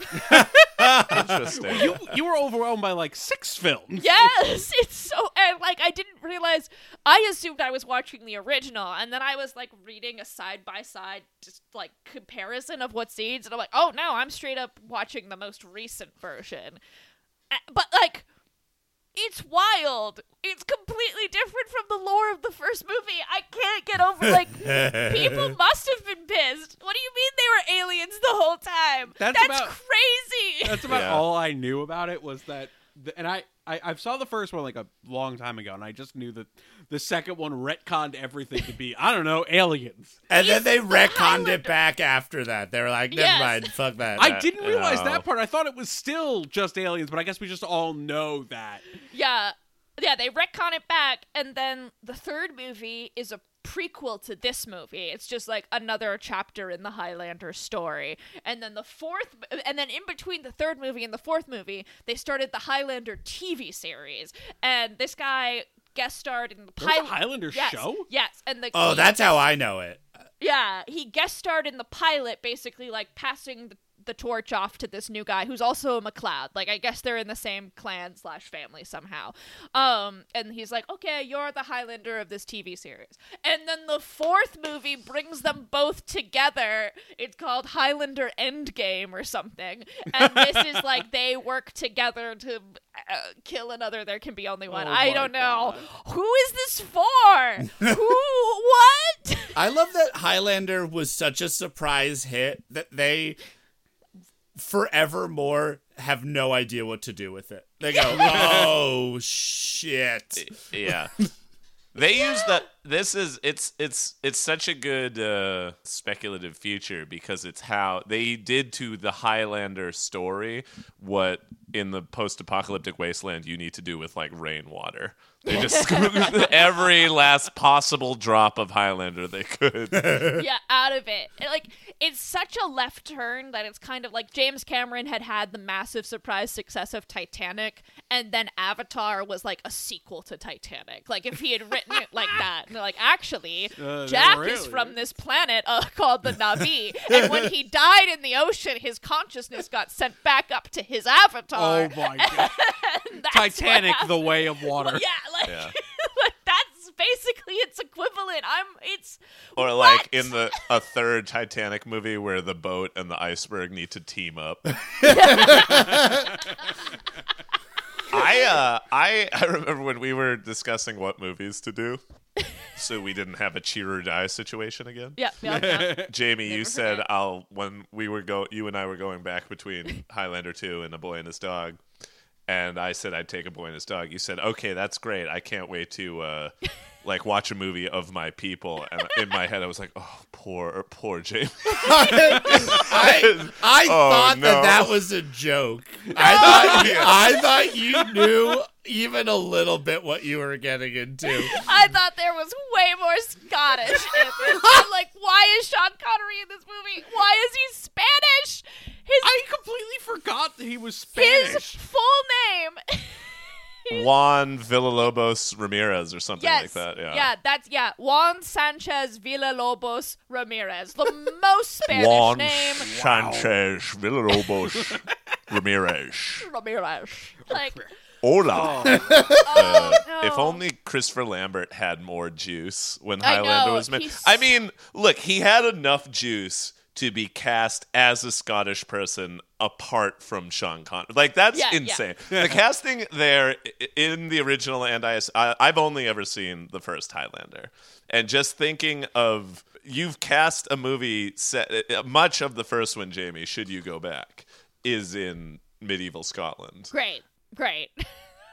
Speaker 3: Interesting.
Speaker 2: You you were overwhelmed by like six films.
Speaker 1: Yes, it's so and like I didn't realize I assumed I was watching the original and then I was like reading a side by side just like comparison of what scenes and I'm like, "Oh, no, I'm straight up watching the most recent version." But like it's wild. It's completely different from the lore of the first movie. I can't get over like people must have been pissed. What do you mean they were aliens the whole time?
Speaker 2: That's
Speaker 1: That's
Speaker 2: about-
Speaker 1: crazy.
Speaker 2: That's about
Speaker 3: Yeah.
Speaker 2: all I knew about it was that, the, and I, I I saw the first one like a long time ago, and I just knew that the second one retconned everything to be I don't know aliens.
Speaker 4: And then they
Speaker 1: the
Speaker 4: retconned
Speaker 1: Highlander.
Speaker 4: it back after that. They were like, never
Speaker 1: Yes.
Speaker 4: mind, fuck that.
Speaker 2: I didn't uh, realize
Speaker 3: no.
Speaker 2: that part. I thought it was still just aliens, but I guess we just all know that.
Speaker 1: Yeah. Yeah, they retcon it back, and then the third movie is a prequel to this movie. It's just like another chapter in the Highlander story. And then the fourth, and then in between the third movie and the fourth movie, they started the Highlander TV series. And this guy guest starred in the
Speaker 2: There a
Speaker 1: pilot.
Speaker 2: Highlander
Speaker 1: yes,
Speaker 2: show?
Speaker 1: Yes, and the
Speaker 4: Oh, that's how I know it.
Speaker 1: yeah, he guest starred in the pilot, basically like passing the, the torch off to this new guy who's also a MacLeod. Like I guess they're in the same clan slash family somehow. Um, and he's like, okay, you're the Highlander of this TV series. And then the fourth movie brings them both together. It's called Highlander Endgame or something. And this is like they work together to uh, kill another. There can be only one.
Speaker 2: Oh
Speaker 1: I don't know.
Speaker 2: God.
Speaker 1: Who is this for? Who? What?
Speaker 4: I love that Highlander was such a surprise hit that they forevermore have no idea what to do with it. They go, oh shit.
Speaker 3: yeah. They use that. This is it's it's it's such a good uh, speculative future because it's how they did to the Highlander story what in the post-apocalyptic wasteland you need to do with like rainwater. They just squeezed every last possible drop of Highlander they could.
Speaker 1: yeah, out of it. And, like it's such a left turn that it's kind of like James Cameron had had the massive surprise success of Titanic, and then Avatar was like a sequel to Titanic. Like if he had written it like that, and they're like, actually,
Speaker 2: Uh,
Speaker 1: Jack
Speaker 2: really?
Speaker 1: is from this planet uh, called the Navi, and when he died in the ocean, his consciousness got sent back up to his avatar.
Speaker 2: Oh my god!
Speaker 1: And that's what
Speaker 2: Titanic, the way of water.
Speaker 1: Yeah, like,
Speaker 3: Yeah.
Speaker 1: like that's basically its equivalent. I'm it's
Speaker 3: Or
Speaker 1: What?
Speaker 3: like in the a third Titanic movie where the boat and the iceberg need to team up. I uh I I remember when we were discussing what movies to do. So we didn't have a cheer or die situation again.
Speaker 1: yeah, yeah, yeah.
Speaker 3: Jamie, you said
Speaker 1: forget.
Speaker 3: I'll when we were go you and I were going back between Highlander 2 and A Boy and His Dog. And I said I'd take a boy and his dog. You said, "Okay, that's great. I can't wait to uh, like watch a movie of my people." And in my head, I was like, "Oh, poor, poor Jamie."
Speaker 4: I, I
Speaker 3: Oh,
Speaker 4: thought
Speaker 3: no.
Speaker 4: that that was a joke. I thought I thought you knew even a little bit what you were getting into.
Speaker 1: I thought there was way more Scottish in this. I'm like, why is Sean Connery in this movie? Why is he Spanish? His
Speaker 2: I completely forgot that he was Spanish.
Speaker 1: his full name.
Speaker 3: Juan Villalobos Ramirez or something
Speaker 1: yes,
Speaker 3: like that. Yeah.
Speaker 1: Yeah, that's yeah. Juan Sanchez Villalobos Ramirez, the most Spanish
Speaker 3: Juan
Speaker 1: name.
Speaker 3: Sanchez Villalobos Ramirez.
Speaker 1: Ramirez. Like,
Speaker 3: Hola.
Speaker 1: oh, uh, oh no.
Speaker 3: If only Christopher Lambert had more juice when Highlander
Speaker 1: know,
Speaker 3: was made.
Speaker 1: he's-
Speaker 3: I mean, look, he had enough juice to be cast as a Scottish person apart from Sean Connery. Like that's
Speaker 1: Yeah, yeah.
Speaker 3: insane. the casting there in the original and I, I I've only ever seen the first Highlander. And just thinking of you've cast a movie set uh, much of the first one Jamie should you go back is in medieval Scotland.
Speaker 1: Great, great.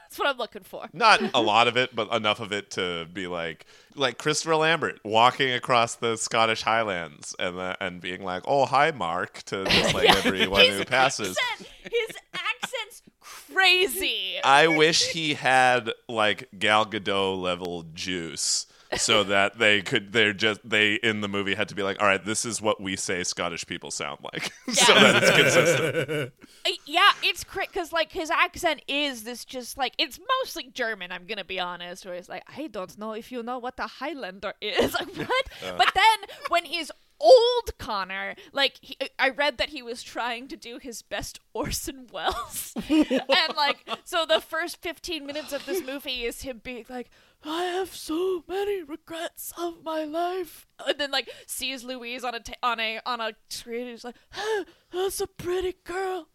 Speaker 1: That's what I'm looking for.
Speaker 3: Not a lot of it, but enough of it to be like, like Christopher Lambert walking across the Scottish Highlands and uh, and being like, "Oh, hi, Mark," to just like everyone who passes.
Speaker 1: Accent- His accent's crazy.
Speaker 3: I wish he had like Gal Gadot level juice. So that they could, they're just they in the movie had to be like, all right, this is what we say Scottish people sound like, so
Speaker 1: Yeah.
Speaker 3: that it's consistent.
Speaker 1: Yeah, it's crazy because like his accent is this just like it's mostly German. I'm gonna be honest, where it's like I don't know if you know what a Highlander is. Like what?
Speaker 3: Uh.
Speaker 1: But then when he's old Connor, like he, I read that he was trying to do his best Orson Welles, and like so the first 15 minutes of this movie is him being like. I have so many regrets of my life, and then like sees Louise on a ta- on a on a screen. And he's like, "Ah, "That's a pretty girl."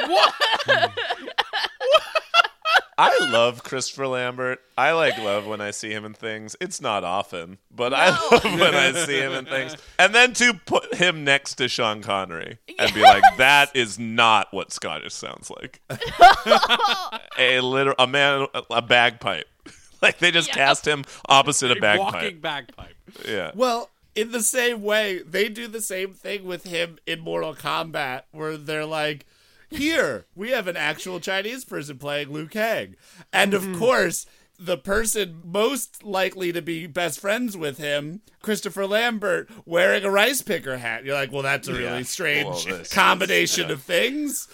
Speaker 1: What?
Speaker 3: I love Christopher Lambert. I like love when I see him in things. It's not often, but I love when I see him in things. And then to put him next to Sean Connery and be like, that is not what Scottish sounds like. a literal a man a bagpipe. like they just cast him opposite a bagpipe.
Speaker 2: Walking bagpipe.
Speaker 3: Yeah.
Speaker 4: Well, in the same way, they do the same thing with him in Mortal Kombat, where they're like, here, we have an actual Chinese person playing Liu Kang. And of mm-hmm. course, the person most likely to be best friends with him, Christopher Lambert, wearing a rice picker hat. You're like, well, that's a really
Speaker 3: Yeah.
Speaker 4: strange
Speaker 3: Well, this is-
Speaker 4: combination
Speaker 3: yeah.
Speaker 4: of things.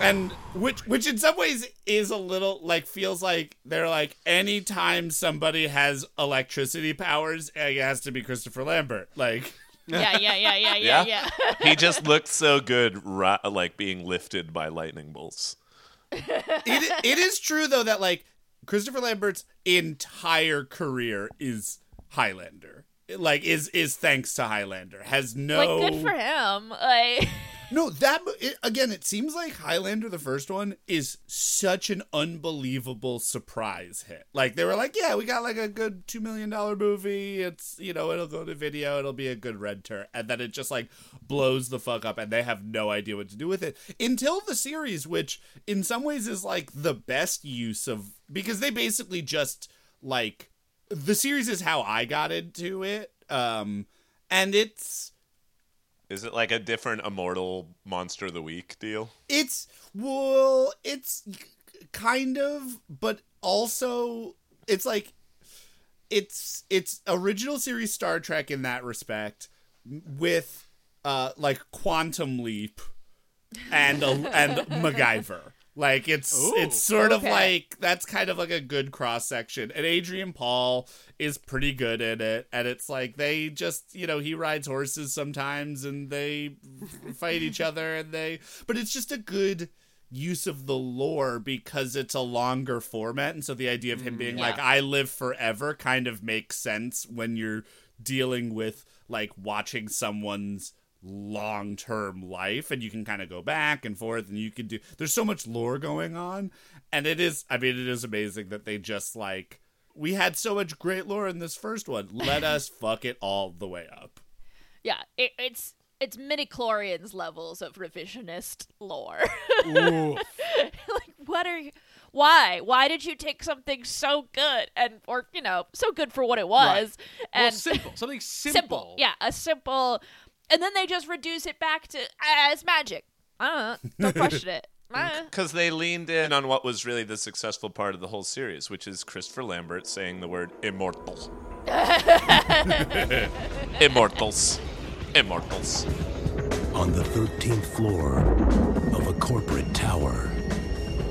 Speaker 4: And which which in some ways is a little like feels like they're like anytime somebody has electricity powers, it has to be Christopher Lambert. Like
Speaker 1: Yeah, yeah, yeah, yeah, yeah,
Speaker 3: Yeah.
Speaker 1: yeah.
Speaker 3: he just looked so good ri- like being lifted by lightning bolts.
Speaker 4: it it is true though that like Christopher Lambert's entire career is Highlander. Like is is thanks to Highlander. Has no
Speaker 1: Like good for him. Like
Speaker 4: No, that it, again, it seems like Highlander, the first one, is such an unbelievable surprise hit. Like they were like, yeah, we got like a good two million dollar movie. It's you know, it'll go to video, it'll be a good renter, and then it just like blows the fuck up, and they have no idea what to do with it until the series, which in some ways is like the best use of because they basically just like the series is how I got into it, um, and it's.
Speaker 3: Is it like a different immortal monster of the week deal?
Speaker 4: It's well, it's kind of, but also it's like it's it's original series Star Trek in that respect with uh like Quantum Leap and a, and MacGyver. Like it's
Speaker 2: Ooh,
Speaker 4: it's sort of like that's kind of like a good cross section. And Adrian Paul is pretty good at it. And it's like they just you know he rides horses sometimes and they fight each other and they but it's just a good use of the lore because it's a longer format and so the idea of him mm, being
Speaker 1: Yeah.
Speaker 4: like I live forever kind of makes sense when you're dealing with like watching someone's long-term life and you can kind of go back and forth and you can do there's so much lore going on and it is i mean it is amazing that they just like we had so much great lore in this first one let us fuck it all the way up
Speaker 1: yeah, it, it's it's midichlorians levels of revisionist lore. Like what are you why? Why did you take something so good and or you know, so good for what it was
Speaker 2: Well,
Speaker 1: and
Speaker 2: simple. Something simple.
Speaker 1: simple. Yeah, a simple and then they just reduce it back to ah, it's magic. I don't know. Don't question it. Ah.
Speaker 3: Because they leaned in on what was really the successful part of the whole series, which is Christopher Lambert saying the word immortal. Immortals. Immortals.
Speaker 14: On the 13th floor of a corporate tower,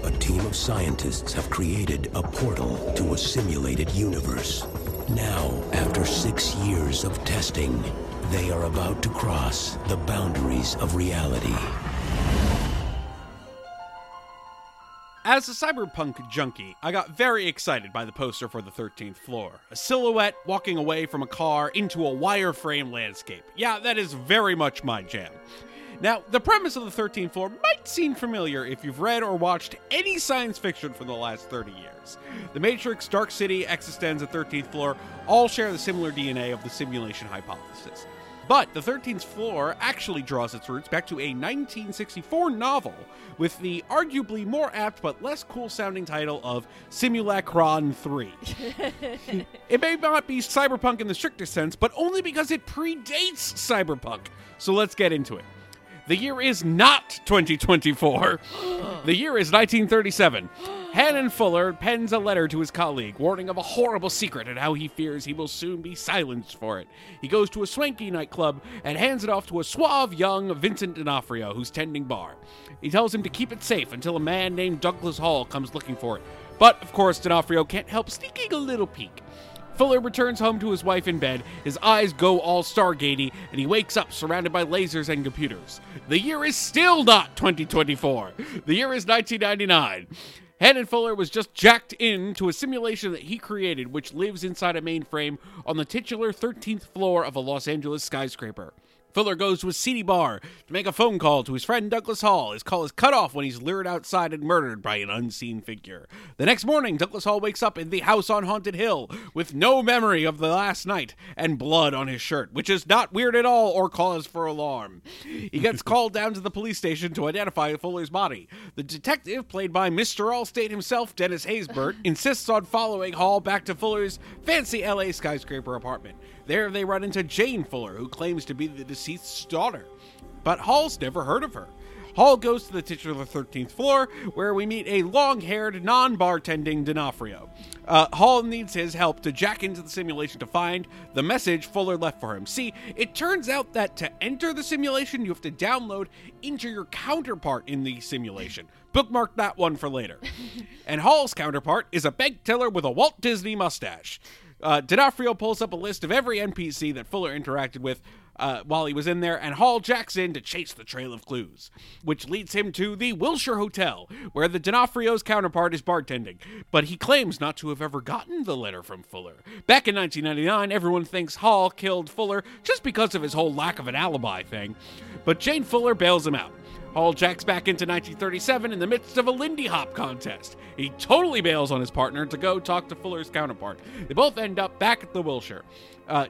Speaker 14: a team of scientists have created a portal to a simulated universe. Now, after six years of testing, they are about to cross the boundaries of reality.
Speaker 2: As a cyberpunk junkie, I got very excited by the poster for the 13th floor. A silhouette walking away from a car into a wireframe landscape. Yeah, that is very much my jam. Now, the premise of the 13th floor might seem familiar if you've read or watched any science fiction for the last 30 years. The Matrix, Dark City, Existenz, and 13th floor all share the similar DNA of the simulation hypothesis. But the 13th floor actually draws its roots back to a 1964 novel with the arguably more apt but less cool sounding title of Simulacron 3. it may not be cyberpunk in the strictest sense, but only because it predates cyberpunk. So let's get into it. The year is not 2024. the year is 1937. Hannon Fuller pens a letter to his colleague, warning of a horrible secret and how he fears he will soon be silenced for it. He goes to a swanky nightclub and hands it off to a suave young Vincent D'Onofrio who's tending bar. He tells him to keep it safe until a man named Douglas Hall comes looking for it. But, of course, D'Onofrio can't help sneaking a little peek. Fuller returns home to his wife in bed. His eyes go all Stargatey, and he wakes up surrounded by lasers and computers. The year is still not 2024. The year is 1999. Hannon Fuller was just jacked into a simulation that he created, which lives inside a mainframe on the titular 13th floor of a Los Angeles skyscraper. Fuller goes to a seedy bar to make a phone call to his friend Douglas Hall. His call is cut off when he's lured outside and murdered by an unseen figure. The next morning, Douglas Hall wakes up in the house on Haunted Hill with no memory of the last night and blood on his shirt, which is not weird at all or cause for alarm. He gets called down to the police station to identify Fuller's body. The detective, played by Mr. Allstate himself, Dennis Haysbert, insists on following Hall back to Fuller's fancy LA skyscraper apartment. There they run into Jane Fuller, who claims to be the deceased's daughter. But Hall's never heard of her. Hall goes to the titular 13th floor, where we meet a long haired, non bartending D'Onofrio. Uh, Hall needs his help to jack into the simulation to find the message Fuller left for him. See, it turns out that to enter the simulation, you have to download into your counterpart in the simulation. Bookmark that one for later. and Hall's counterpart is a bank teller with a Walt Disney mustache. Uh, D'Onofrio pulls up a list of every NPC that Fuller interacted with uh, while he was in there, and Hall jacks in to chase the trail of clues, which leads him to the Wilshire Hotel, where the D'Onofrio's counterpart is bartending. But he claims not to have ever gotten the letter from Fuller. Back in 1999, everyone thinks Hall killed Fuller just because of his whole lack of an alibi thing. But Jane Fuller bails him out. Hall jacks back into 1937 in the midst of a Lindy Hop contest. He totally bails on his partner to go talk to Fuller's counterpart. They both end up back at the Wilshire. Uh,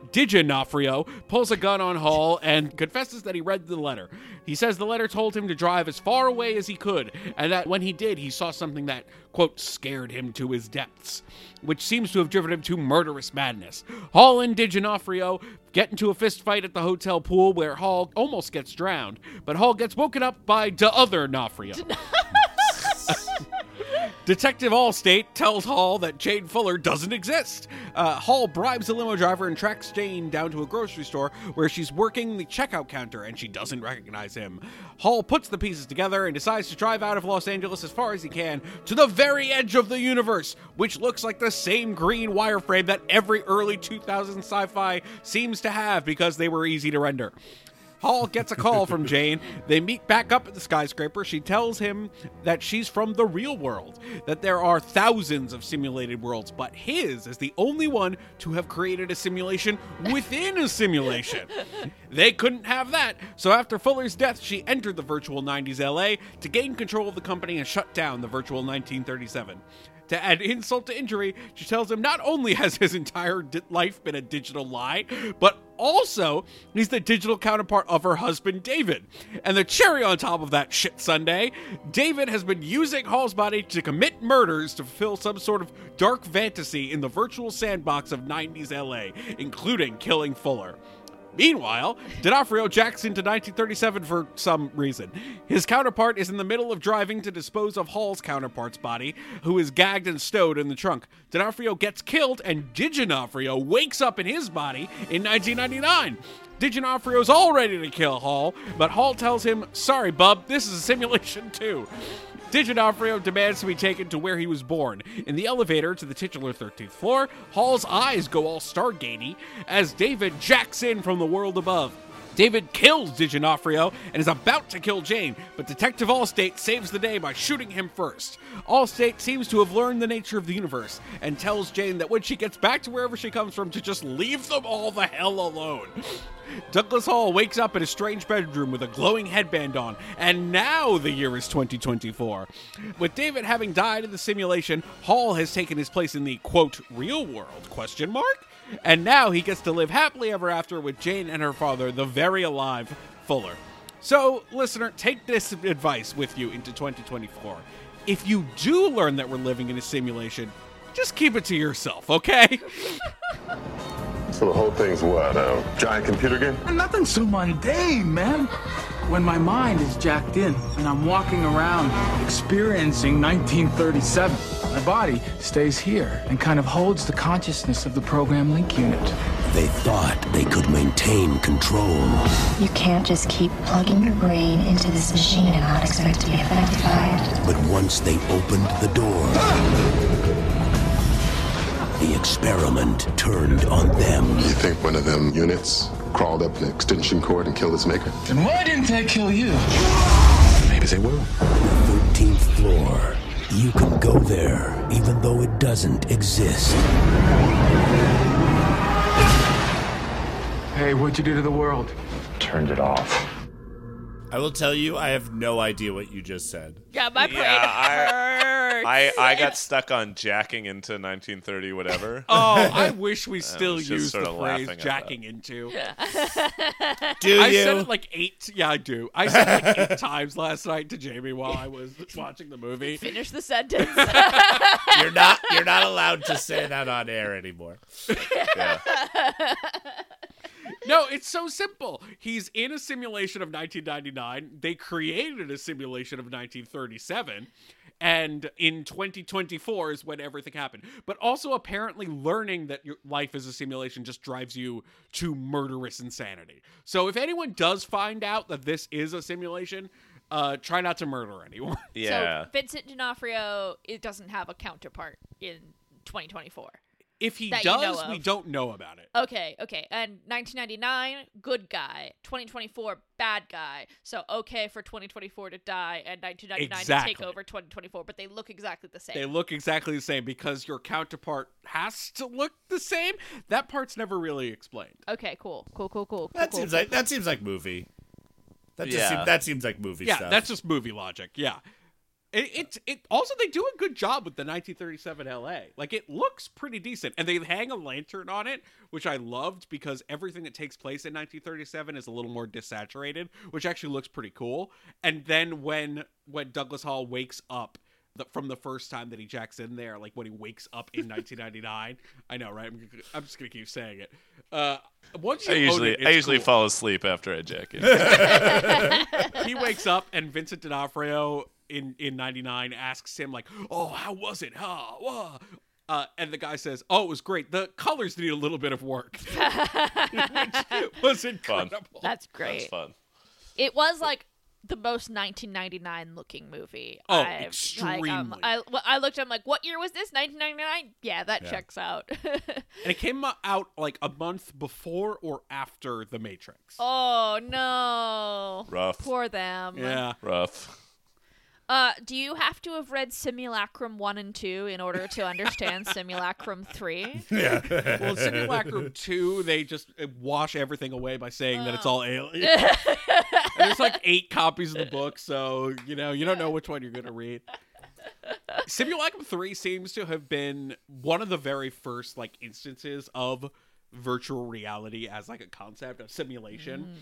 Speaker 2: pulls a gun on Hall and confesses that he read the letter. He says the letter told him to drive as far away as he could, and that when he did, he saw something that, quote, scared him to his depths, which seems to have driven him to murderous madness. Hall and D'Onofrio get into a fist fight at the hotel pool where Hall almost gets drowned, but Hall gets woken up by the other Nofrio. Detective Allstate tells Hall that Jane Fuller doesn't exist. Uh, Hall bribes the limo driver and tracks Jane down to a grocery store where she's working the checkout counter and she doesn't recognize him. Hall puts the pieces together and decides to drive out of Los Angeles as far as he can to the very edge of the universe, which looks like the same green wireframe that every early 2000 sci fi seems to have because they were easy to render. Hall gets a call from Jane. They meet back up at the skyscraper. She tells him that she's from the real world, that there are thousands of simulated worlds, but his is the only one to have created a simulation within a simulation. They couldn't have that, so after Fuller's death, she entered the virtual 90s LA to gain control of the company and shut down the virtual 1937. To add insult to injury, she tells him not only has his entire di- life been a digital lie, but also he's the digital counterpart of her husband, David. And the cherry on top of that shit Sunday, David has been using Hall's body to commit murders to fulfill some sort of dark fantasy in the virtual sandbox of 90s LA, including killing Fuller. Meanwhile, D'Onofrio jacks into 1937 for some reason. His counterpart is in the middle of driving to dispose of Hall's counterpart's body, who is gagged and stowed in the trunk. D'Onofrio gets killed, and D'Onofrio wakes up in his body in 1999. D'Onofrio's all ready to kill Hall, but Hall tells him, Sorry, bub, this is a simulation too. D'Onofrio demands to be taken to where he was born. In the elevator to the titular 13th floor, Hall's eyes go all stargatey as David jacks in from the world above. David kills D'Onofrio and is about to kill Jane, but Detective Allstate saves the day by shooting him first. Allstate seems to have learned the nature of the universe and tells Jane that when she gets back to wherever she comes from to just leave them all the hell alone. Douglas Hall wakes up in a strange bedroom with a glowing headband on, and now the year is 2024. With David having died in the simulation, Hall has taken his place in the quote real world question mark, and now he gets to live happily ever after with Jane and her father, the very alive Fuller. So, listener, take this advice with you into 2024. If you do learn that we're living in a simulation, just keep it to yourself, okay?
Speaker 15: So the whole thing's what? A giant computer game?
Speaker 16: Nothing so mundane, man. When my mind is jacked in and I'm walking around experiencing 1937, my body stays here and kind of holds the consciousness of the program link unit.
Speaker 14: They thought they could maintain control.
Speaker 17: You can't just keep plugging your brain into this machine and not expect to be affected by it.
Speaker 14: But once they opened the door, the experiment turned on them.
Speaker 15: You think one of them units crawled up an extension cord and killed its maker?
Speaker 16: Then why didn't they kill you?
Speaker 15: Maybe they will.
Speaker 14: The 13th floor. You can go there even though it doesn't exist.
Speaker 16: Hey, what'd you do to the world?
Speaker 11: Turned it off.
Speaker 4: I will tell you, I have no idea what you just said.
Speaker 1: Yeah, my brain
Speaker 3: Yeah, I-
Speaker 1: hurts.
Speaker 3: I, I got stuck on jacking into 1930 whatever.
Speaker 2: Oh, I wish we still
Speaker 3: was just
Speaker 2: use the
Speaker 3: sorta
Speaker 2: phrase jacking into.
Speaker 4: Do
Speaker 2: I
Speaker 4: you?
Speaker 2: said it like eight. Yeah, I do. I said it like eight times last night to Jamie while I was watching the movie.
Speaker 1: Finish the sentence.
Speaker 4: You're not you're not allowed to say that on air anymore.
Speaker 3: Yeah.
Speaker 2: No, it's so simple. He's in a simulation of 1999. They created a simulation of 1937. And in 2024 is when everything happened. But also, apparently, learning that your life is a simulation just drives you to murderous insanity. So, if anyone does find out that this is a simulation, uh, try not to murder anyone.
Speaker 3: Yeah.
Speaker 1: So Vincent D'Onofrio it doesn't have a counterpart in 2024.
Speaker 2: If he
Speaker 1: That you know
Speaker 2: does, we don't know about it.
Speaker 1: Okay, okay. And 1999, good guy. 2024, bad guy. So okay for 2024 to die and 1999 to take over 2024, but they look exactly the same.
Speaker 2: They look exactly the same because your counterpart has to look the same. That part's never really explained.
Speaker 1: okay, cool, cool, cool, cool.
Speaker 4: That
Speaker 1: cool,
Speaker 4: seems
Speaker 1: cool,
Speaker 4: like that seems like movie. That just
Speaker 3: Yeah.
Speaker 4: seem, that seems like movie
Speaker 2: yeah,
Speaker 4: stuff.
Speaker 2: that's just movie logic. Yeah. It, it it also they do a good job with the 1937 LA. Like it looks pretty decent, and they hang a lantern on it, which I loved because everything that takes place in 1937 is a little more desaturated, which actually looks pretty cool. And then when when Douglas Hall wakes up the, from the first time that he jacks in there, like when he wakes up in 1999, I know, right? I'm, I'm just gonna keep saying it. Uh, once you
Speaker 3: I usually
Speaker 2: it,
Speaker 3: I usually
Speaker 2: cool.
Speaker 3: fall asleep after I jack in.
Speaker 2: he wakes up and Vincent D'Onofrio in in '99 asks him like, "Oh, how was it? Huh? Wah." Uh, and the guy says, "Oh, it was great. The colors need a little bit of work." Which was incredible.
Speaker 1: That's great.
Speaker 3: That's fun.
Speaker 1: It was like the most 1999 looking movie.
Speaker 2: Oh,
Speaker 1: I've, Like, um,
Speaker 2: extremely.
Speaker 1: I, I looked. I'm like, what year was this? 1999. Yeah, that
Speaker 2: Yeah.
Speaker 1: checks out.
Speaker 2: And it came out like a month before or after The Matrix.
Speaker 1: oh no.
Speaker 3: Rough.
Speaker 1: Poor them.
Speaker 2: Yeah.
Speaker 3: Rough.
Speaker 1: Uh, do you have to have read Simulacrum 1 and 2 in order to understand Simulacrum 3?
Speaker 4: Yeah.
Speaker 2: well, Simulacrum 2, they just uh, wash everything away by saying that it's
Speaker 1: Oh.
Speaker 2: all alien. and there's like eight copies of the book, so, you know, you don't know which one you're going to read. Simulacrum 3 seems to have been one of the very first, like, instances of virtual reality as, like, a concept of simulation.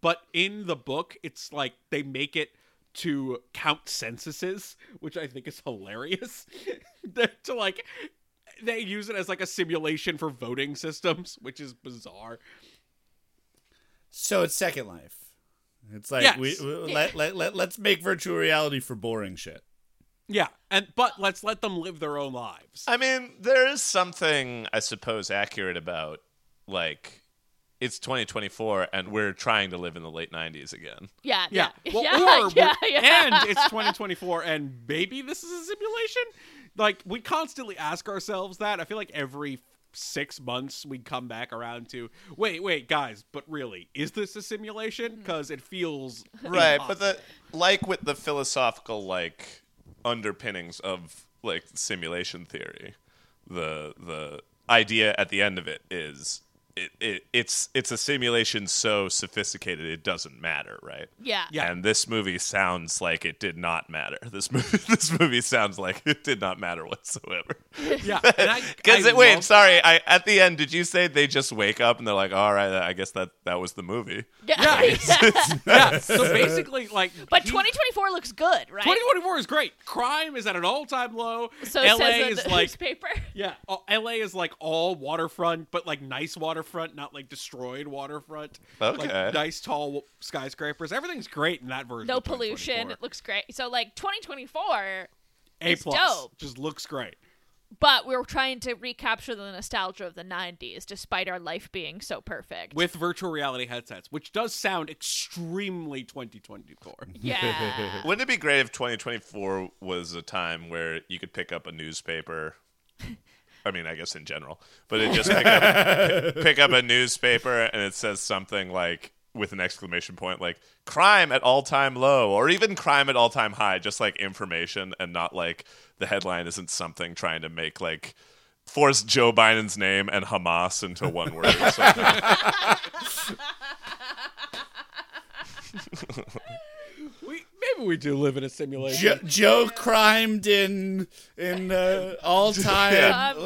Speaker 2: But in the book, it's like they make it to count censuses, which I think is hilarious. to like they use it as like a simulation for voting systems, which is bizarre.
Speaker 4: So it's Second Life. It's like
Speaker 2: Yes.
Speaker 4: we, we let, let, let let's make virtual reality for boring shit.
Speaker 2: Yeah, and but let's let them live their own lives.
Speaker 3: I mean, there is something I suppose accurate about like it's 2024 and we're trying to live in the late 90s again.
Speaker 1: Yeah,
Speaker 2: Yeah,
Speaker 1: yeah,
Speaker 2: well,
Speaker 1: yeah,
Speaker 2: or
Speaker 1: yeah, yeah.
Speaker 2: and it's 2024, and maybe this is a simulation. Like we constantly ask ourselves that. I feel like every six months we'd come back around to wait, wait, guys, but really, is this a simulation? Mm. Because it feels
Speaker 3: right but the like with the philosophical like underpinnings of like simulation theory the the idea at the end of it is it, it it's it's a simulation so sophisticated it doesn't matter right
Speaker 1: Yeah.
Speaker 2: Yeah.
Speaker 3: and this movie sounds like it did not matter this movie this movie sounds like it did not matter whatsoever
Speaker 2: yeah, and I,
Speaker 3: because
Speaker 2: I
Speaker 3: wait
Speaker 2: love-
Speaker 3: sorry I at the end did you say they just wake up and they're like all right I guess that that was the movie
Speaker 1: Yeah.
Speaker 2: yeah. So basically, like,
Speaker 1: But
Speaker 2: he-
Speaker 1: 2024 looks good, right?
Speaker 2: 2024 is great. Crime is at an all-time low.
Speaker 1: So
Speaker 2: LA
Speaker 1: says
Speaker 2: is
Speaker 1: the
Speaker 2: like
Speaker 1: newspaper.
Speaker 2: yeah, uh, LA is like all waterfront, but like nice waterfront, not like destroyed waterfront.
Speaker 3: Okay.
Speaker 2: Like nice tall skyscrapers. Everything's great in that version.
Speaker 1: No
Speaker 2: of
Speaker 1: pollution. It looks great. So like 2024,
Speaker 2: A plus.
Speaker 1: dope.
Speaker 2: Just looks great.
Speaker 1: but we're trying to recapture the nostalgia of the 90s, despite our life being so perfect.
Speaker 2: With virtual reality headsets, which does sound extremely 2024.
Speaker 1: yeah.
Speaker 3: Wouldn't it be great if 2024 was a time where you could pick up a newspaper? I mean, I guess in general, but it just pick up, pick up a newspaper and it says something like with an exclamation point, like "crime at all time low" or even "crime at all time high," just like information and not like the headline isn't something trying to make like force Joe Biden's name and Hamas into one word. Or something.
Speaker 2: We do live in a simulation.
Speaker 4: Jo- Joe crimed in in uh, all time.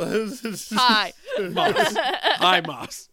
Speaker 1: Hi.
Speaker 2: Moss. Hi, Moss.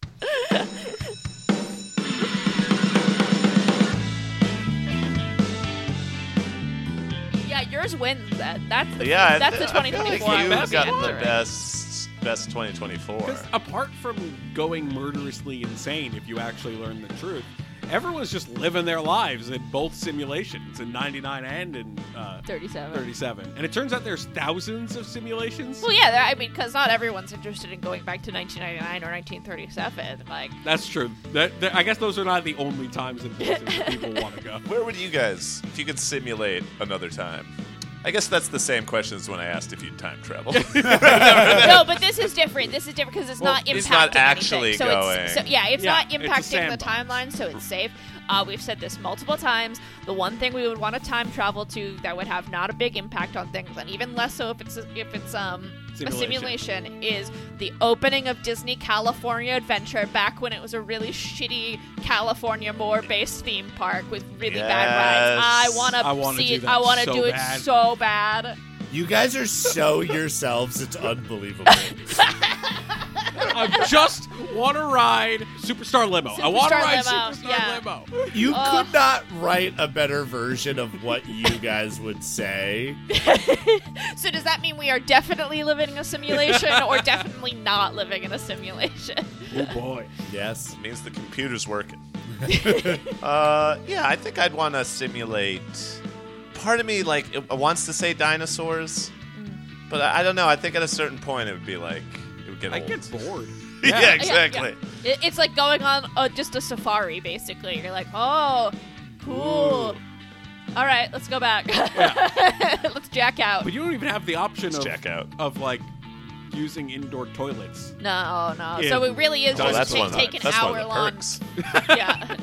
Speaker 1: Yeah, yours wins that. That's the,
Speaker 3: yeah,
Speaker 1: that's the
Speaker 3: th- I feel
Speaker 1: 2024.
Speaker 3: Like you
Speaker 2: best
Speaker 3: got the best best 2024.
Speaker 2: Apart from going murderously insane, if you actually learn the truth, everyone's just living their lives in both simulations, in 99 and in uh,
Speaker 1: 37.
Speaker 2: 37. And it turns out there's thousands of simulations.
Speaker 1: Well, yeah, I mean, because not everyone's interested in going back to 1999 or 1937. Like,
Speaker 2: That's true. That, that- I guess those are not the only times in places that people want to go.
Speaker 3: Where would you guys, if you could simulate another time? I guess that's the same question as when I asked if you'd time travel.
Speaker 1: no, but this is different. This is different because it's
Speaker 3: Well,
Speaker 1: not impacting
Speaker 3: it's not actually
Speaker 1: anything. So It's, so, yeah, it's
Speaker 2: Yeah,
Speaker 1: not
Speaker 2: it's
Speaker 1: impacting the timeline, so it's safe. Uh, we've said this multiple times. The one thing we would want to time travel to that would have not a big impact on things, and even less so if it's if it's um a
Speaker 2: Simulation.
Speaker 1: simulation, is the opening of Disney California Adventure back when it was a really shitty California more based theme park with really bad rides. I
Speaker 3: Yes.
Speaker 1: want
Speaker 2: I
Speaker 1: to
Speaker 2: wanna
Speaker 1: see it. I want to
Speaker 2: so
Speaker 1: do it
Speaker 2: bad.
Speaker 1: so bad.
Speaker 4: You guys are so yourselves. It's unbelievable.
Speaker 2: I just want to ride Superstar Limo. I want to
Speaker 1: Superstar
Speaker 2: ride
Speaker 1: Limo,
Speaker 2: Superstar
Speaker 1: yeah.
Speaker 2: Limo.
Speaker 4: You
Speaker 1: Ugh.
Speaker 4: could not write a better version of what you guys would say.
Speaker 1: So does that mean we are definitely living in a simulation or definitely not living in a simulation?
Speaker 2: Oh boy.
Speaker 4: Yes.
Speaker 3: It means the computer's working. uh, yeah, I think I'd want to simulate. Part of me like it wants to say dinosaurs, but I, I don't know. I think at a certain point it would be like it would get
Speaker 2: I
Speaker 3: old.
Speaker 2: get bored.
Speaker 3: yeah,
Speaker 1: Yeah,
Speaker 3: exactly.
Speaker 1: yeah. It- It's like going on uh, just a safari, basically. You're like, oh, cool. All right, let's go back. let's jack out.
Speaker 2: But you don't even have the option
Speaker 3: Let's
Speaker 2: of,
Speaker 3: check out.
Speaker 2: of like using indoor toilets.
Speaker 1: No, no.
Speaker 2: Yeah.
Speaker 1: So it really is
Speaker 3: Oh,
Speaker 1: just
Speaker 3: that's
Speaker 1: take,
Speaker 3: one. Of
Speaker 1: take an
Speaker 3: that's
Speaker 1: hour
Speaker 3: one of the
Speaker 1: long.
Speaker 3: perks.
Speaker 1: yeah.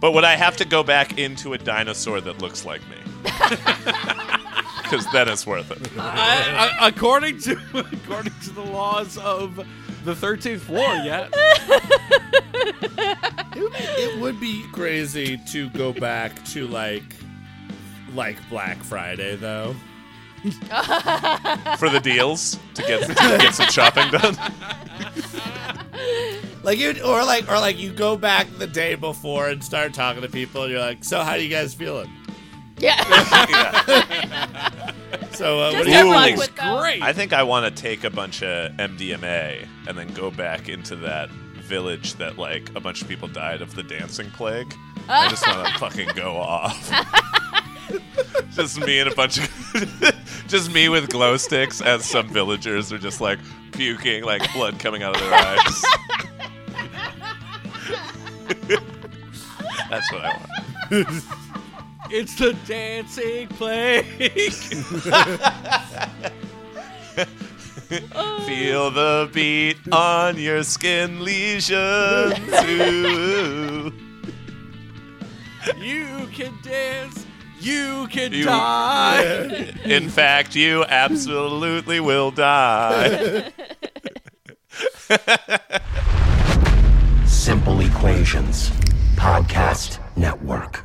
Speaker 3: But would I have to go back into a dinosaur that looks like me? Because then it's worth it.
Speaker 2: I, I, according to according to the laws of the 13th floor, yeah.
Speaker 4: It would be crazy to go back to like like Black Friday though.
Speaker 3: For the deals to get to get some shopping done.
Speaker 4: Like you or like or like you go back the day before and start talking to people and you're like, "So how you guys feeling?"
Speaker 1: Yeah.
Speaker 4: So uh,
Speaker 1: Just
Speaker 4: what do
Speaker 1: have
Speaker 4: you
Speaker 1: fun
Speaker 4: think?
Speaker 1: with them.
Speaker 2: Great.
Speaker 3: I think I want to take a bunch of MDMA and then go back into that village that like a bunch of people died of the dancing plague. I just want to fucking go off. just me and a bunch of just me with glow sticks as some villagers are just like puking like blood coming out of their eyes. That's what I want.
Speaker 2: It's the dancing plague.
Speaker 3: Feel the beat on your skin lesions. Ooh.
Speaker 2: You can dance. You can
Speaker 3: You-
Speaker 2: die.
Speaker 3: In fact, you absolutely will die.
Speaker 14: Simple Equations Podcast Network.